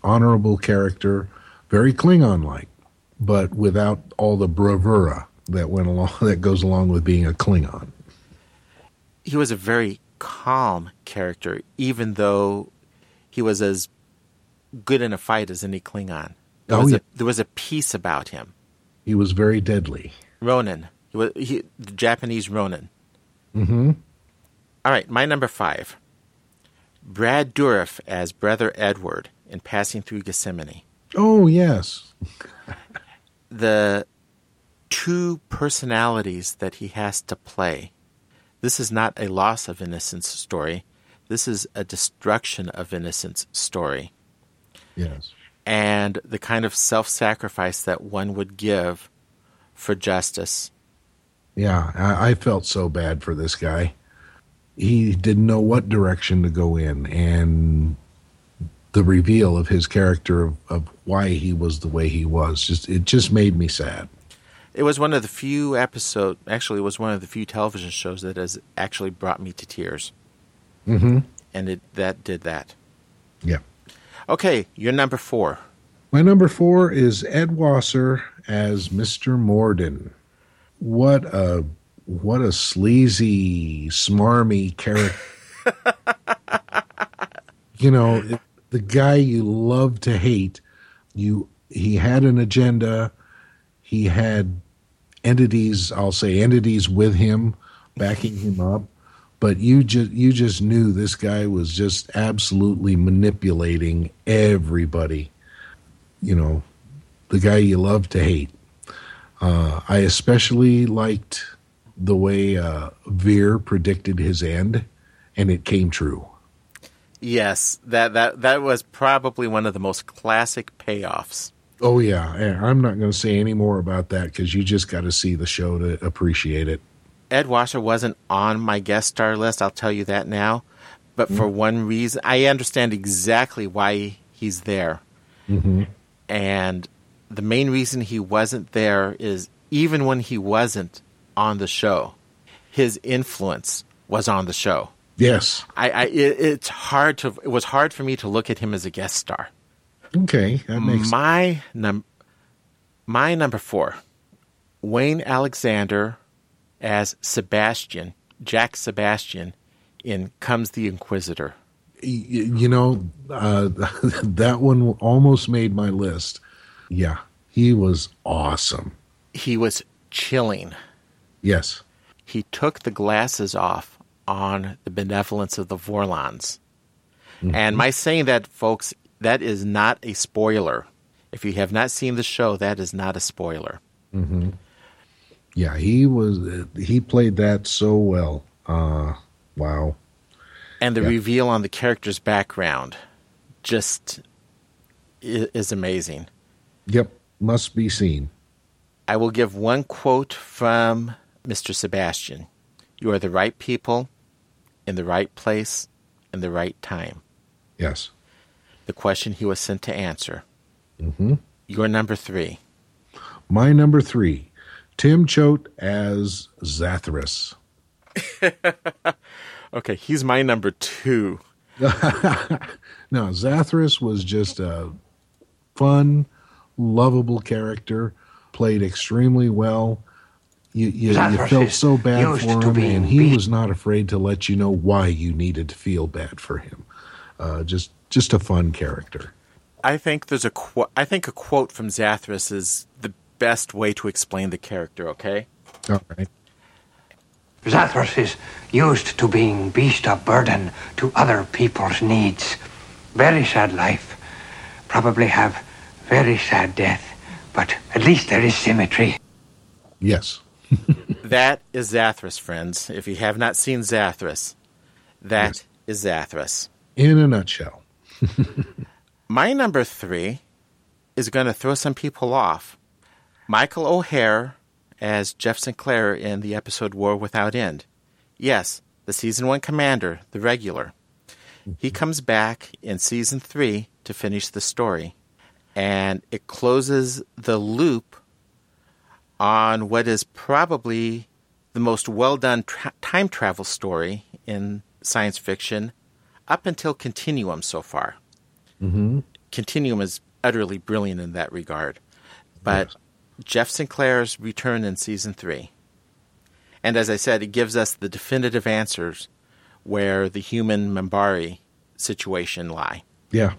honorable character, very Klingon-like, but without all the bravura that went along that goes along with being a Klingon. He was a very calm character, even though he was as good in a fight as any Klingon. There, oh, was, yeah. a, there was a peace about him. He was very deadly. Ronin. He was he, the Japanese Ronin. Mm-hmm. All right, my number five. Brad Dourif as Brother Edward in Passing Through Gethsemane. Oh, yes. the two personalities that he has to play. This is not a loss of innocence story. This is a destruction of innocence story. Yes. And the kind of self sacrifice that one would give for justice. Yeah, I, I, felt so bad for this guy. He didn't know what direction to go in, and the reveal of his character of, of why he was the way he was just it just made me sad. It was one of the few episode. Actually, it was one of the few television shows that has actually brought me to tears. Mm-hmm. And it that did that. Yeah. Okay, your number four. My number four is Ed Wasser as Mr. Morden. What a what a sleazy, smarmy character. you know, the guy you love to hate. You he had an agenda. He had entities, I'll say entities with him, backing him up but you just you just knew this guy was just absolutely manipulating everybody. You know the guy you love to hate. Uh, i especially liked the way uh, Vir predicted his end and it came true. Yes that that that was probably one of the most classic payoffs. Oh yeah, Yeah, I'm not going to say any more about that because you just got to see the show to appreciate it. Ed Wasser wasn't on my guest star list. I'll tell you that now. But for one reason, I understand exactly why he's there. Mm-hmm. And the main reason he wasn't there is even when he wasn't on the show, his influence was on the show. Yes. I, I it, it's hard to it was hard for me to look at him as a guest star. Okay, that makes my num my number four, Wayne Alexander as Sebastian, Jack Sebastian, in Comes the Inquisitor. you know uh, that one almost made my list. Yeah, he was awesome. He was chilling. Yes. He took the glasses off on the benevolence of the Vorlons. And my saying that, folks, that is not a spoiler. If you have not seen the show, that is not a spoiler. hmm Yeah, he was. He played that so well. Uh, wow. And the Yeah. reveal on the character's background just is amazing. Yep, must be seen. I will give one quote from Mr. Sebastian You are the right people, in the right place, in the right time. Yes. The question he was sent to answer. hmm Your number three. My number three, Tim Choate as Zathras. Okay, he's my number two. no, Zathras was just a fun, lovable character, played extremely well. You, you, you felt so bad for him, and he beat- was not afraid to let you know why you needed to feel bad for him. Uh, just, just a fun character. I think there's a qu- I think a quote from Zathras is the best way to explain the character, okay? All right. Zathras is used to being beast of burden to other people's needs. Very sad life. Probably have very sad death. But at least there is symmetry. Yes. That is Zathras, friends. If you have not seen Zathras, that is Zathras. In a nutshell. My number three is going to throw some people off. Michael O'Hare as Jeff Sinclair in the episode War Without End. Yes, the season one commander, the regular. He comes back in season three to finish the story, and it closes the loop on what is probably the most well done tra- time travel story in science fiction up until Continuum so far. Mm-hmm. Continuum is utterly brilliant in that regard. But Jeff Sinclair's return in season three. And as I said, it gives us the definitive answers where the human Minbari situation lie. Yeah.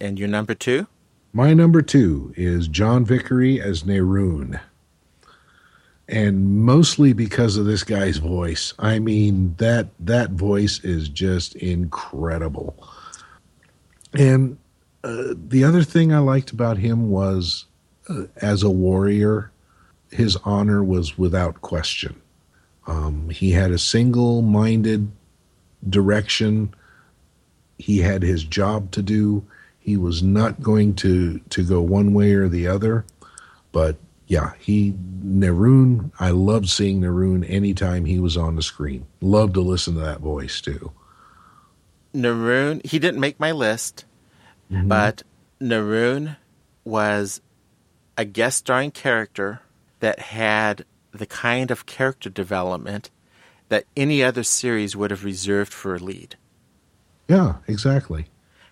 And your number two? My number two is John Vickery as Neroon. And mostly because of this guy's voice. I mean, that that voice is just incredible. And uh, the other thing I liked about him was as a warrior, his honor was without question. Um, he had a single minded direction. He had his job to do. He was not going to, to go one way or the other. But yeah, he, Neroon, I loved seeing Neroon anytime he was on the screen. Loved to listen to that voice too. Neroon, he didn't make my list, but Neroon was a guest starring character that had the kind of character development that any other series would have reserved for a lead. Yeah, exactly.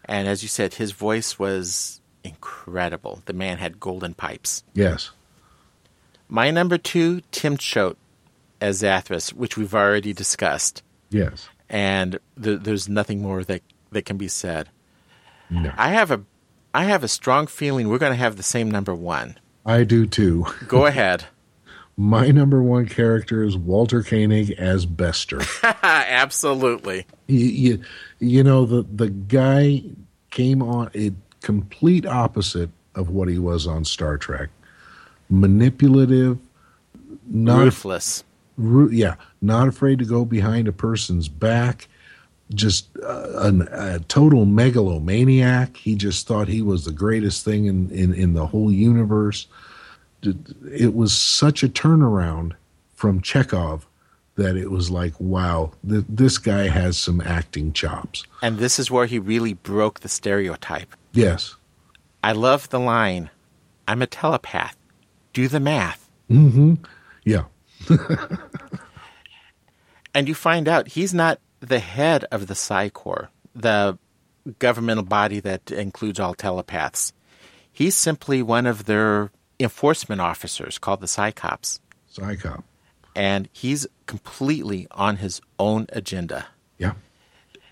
And as you said, his voice was incredible. The man had golden pipes. Yes. My number two, Tim Choate as Zathras, which we've already discussed. Yes. And th- there's nothing more that, that can be said. No. I have a I have a strong feeling we're going to have the same number one. I do too. Go ahead. My number one character is Walter Koenig as Bester. Absolutely. you, you, you know the the guy came on a complete opposite of what he was on Star Trek. Manipulative, not Ruthless. ru- yeah, not afraid to go behind a person's back. Just uh, an, a total megalomaniac. He just thought he was the greatest thing in, in, in the whole universe. It was such a turnaround from Chekhov that it was like, wow, th- this guy has some acting chops. And this is where he really broke the stereotype. Yes. I love the line I'm a telepath. Do the math. Mm-hmm. Yeah. and you find out he's not the head of the Psi Corps, the governmental body that includes all telepaths. He's simply one of their enforcement officers called the Psi Cops. Psycop. And he's completely on his own agenda. Yeah.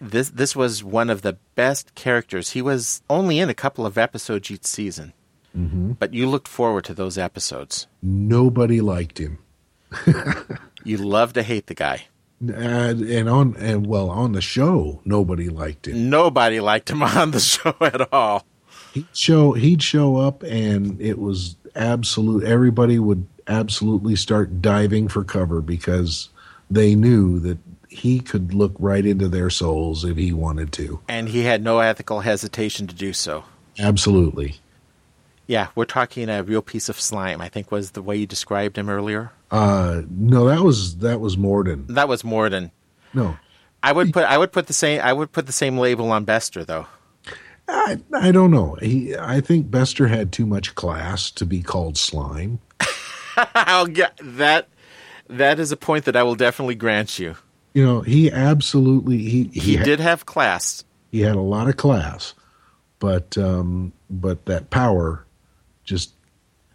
This this was one of the best characters. He was only in a couple of episodes each season. Mm-hmm. But you looked forward to those episodes. Nobody liked him. you love to hate the guy. And, and on and well on the show, nobody liked him. Nobody liked him on the show at all. He'd show he'd show up, and it was absolute. Everybody would absolutely start diving for cover because they knew that he could look right into their souls if he wanted to. And he had no ethical hesitation to do so. Absolutely. Yeah, we're talking a real piece of slime. I think was the way you described him earlier. Uh, no, that was that was Morden. That was Morden. No, I would put I would put the same I would put the same label on Bester though. I I don't know. He I think Bester had too much class to be called slime. I'll get that. That is a point that I will definitely grant you. You know, he absolutely he he, he did have class. He had a lot of class, but um, but that power just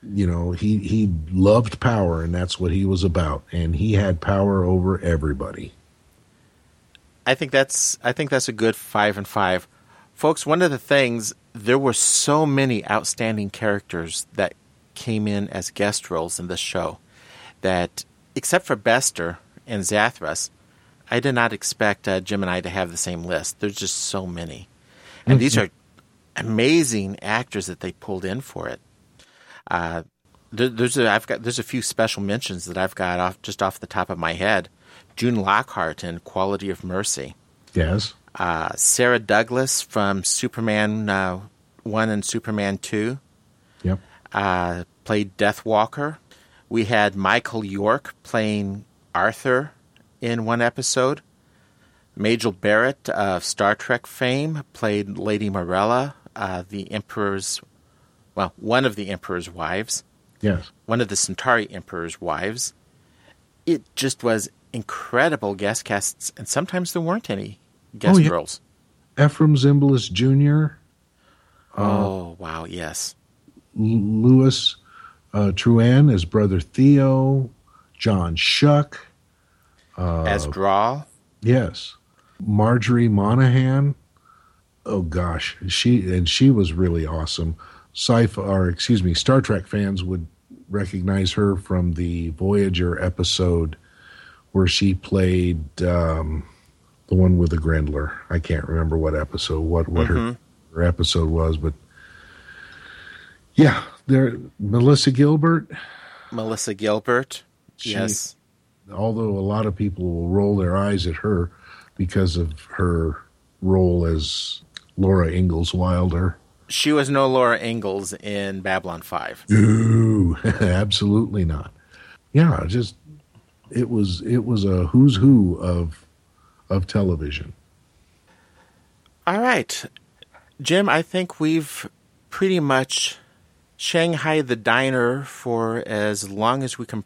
you know he he loved power and that's what he was about. And he had power over everybody. I think that's i think that's a good five and five. Folks one of the things there were so many outstanding characters that came in as guest roles in this show that except for bester and zathras i did not expect uh, jim and i to have the same list. There's just so many. And mm-hmm. these are amazing actors that they pulled in for it uh, there, there's a I've got there's a few special mentions that I've got off just off the top of my head. June Lockhart in Quality of Mercy. Yes. Uh, Sarah Douglas from Superman uh, one and Superman two. Yep. Uh, played Deathwalker. We had Michael York playing Arthur in one episode. Majel Barrett of Star Trek fame played Lady Morella, uh, the Emperor's well, one of the emperor's wives. Yes. One of the Centauri emperor's wives. It just was incredible guest casts, and sometimes there weren't any guest oh, yeah. roles. Efrem Zimbalist Jr. Oh, uh, wow, yes. Louis uh, Turenne as Brother Theo. John Schuck. Uh, as Draal. Yes. Marjorie Monaghan. Oh gosh, she and she was really awesome sci-fi or excuse me star trek fans would recognize her from the voyager episode where she played um, the one with the grendler. I can't remember what episode what what mm-hmm. her, her episode was but yeah there melissa gilbert. Melissa gilbert? She, yes. although a lot of people will roll their eyes at her because of her role as laura ingalls wilder she was no Laura Ingalls in Babylon 5. Ooh, absolutely not. Yeah, just it was it was a who's who of of television. All right. Jim, I think we've pretty much Shanghai the diner for as long as we can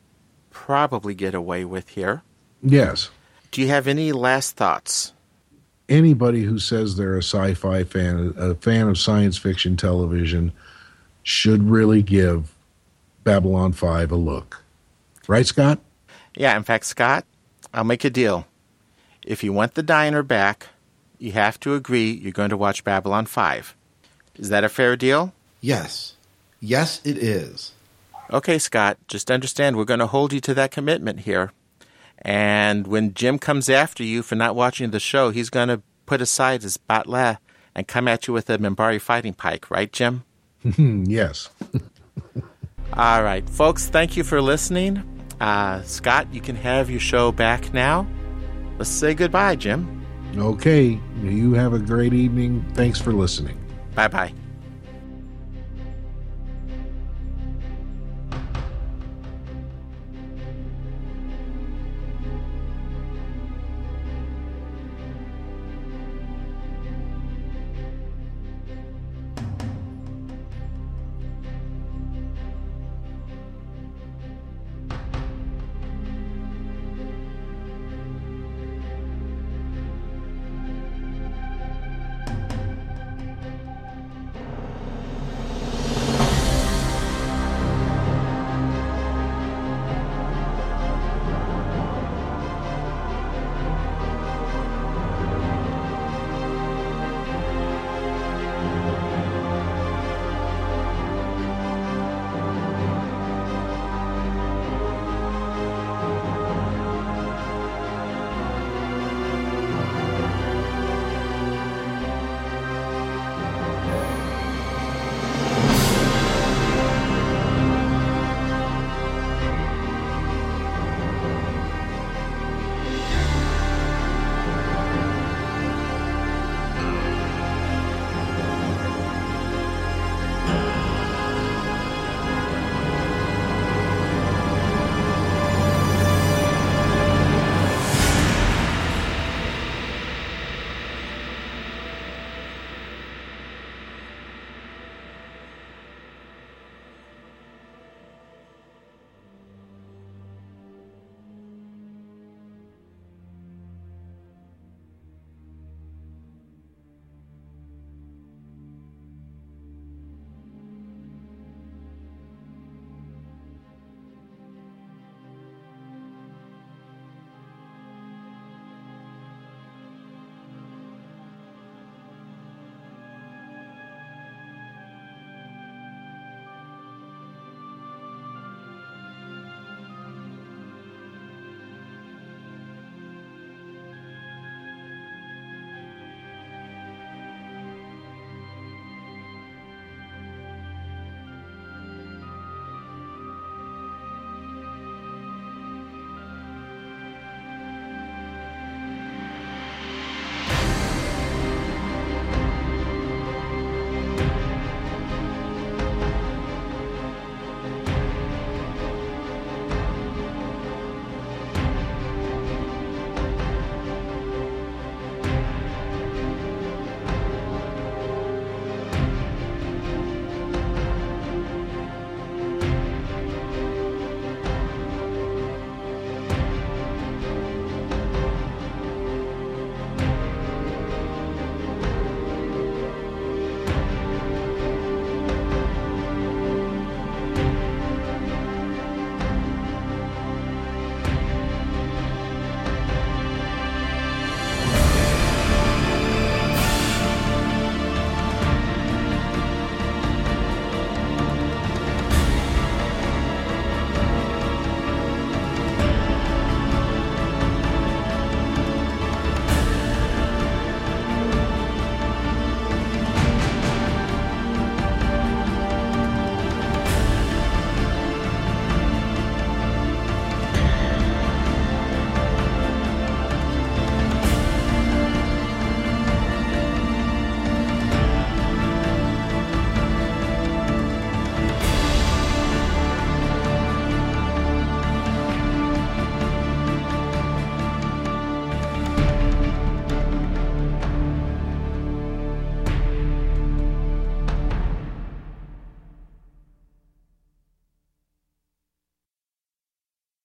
probably get away with here. Yes. Do you have any last thoughts? Anybody who says they're a sci-fi fan, a fan of science fiction television, should really give Babylon 5 a look. Right, Scott? Yeah, in fact, Scott, I'll make a deal. If you want the diner back, you have to agree you're going to watch Babylon 5. Is that a fair deal? Yes. Yes, it is. Okay, Scott, just understand we're going to hold you to that commitment here. And when Jim comes after you for not watching the show, he's going to put aside his bat'leth and come at you with a Minbari fighting pike, right, Jim? yes. All right, folks, thank you for listening. Uh, Scott, you can have your show back now. Let's say goodbye, Jim. Okay. You have a great evening. Thanks for listening. Bye bye.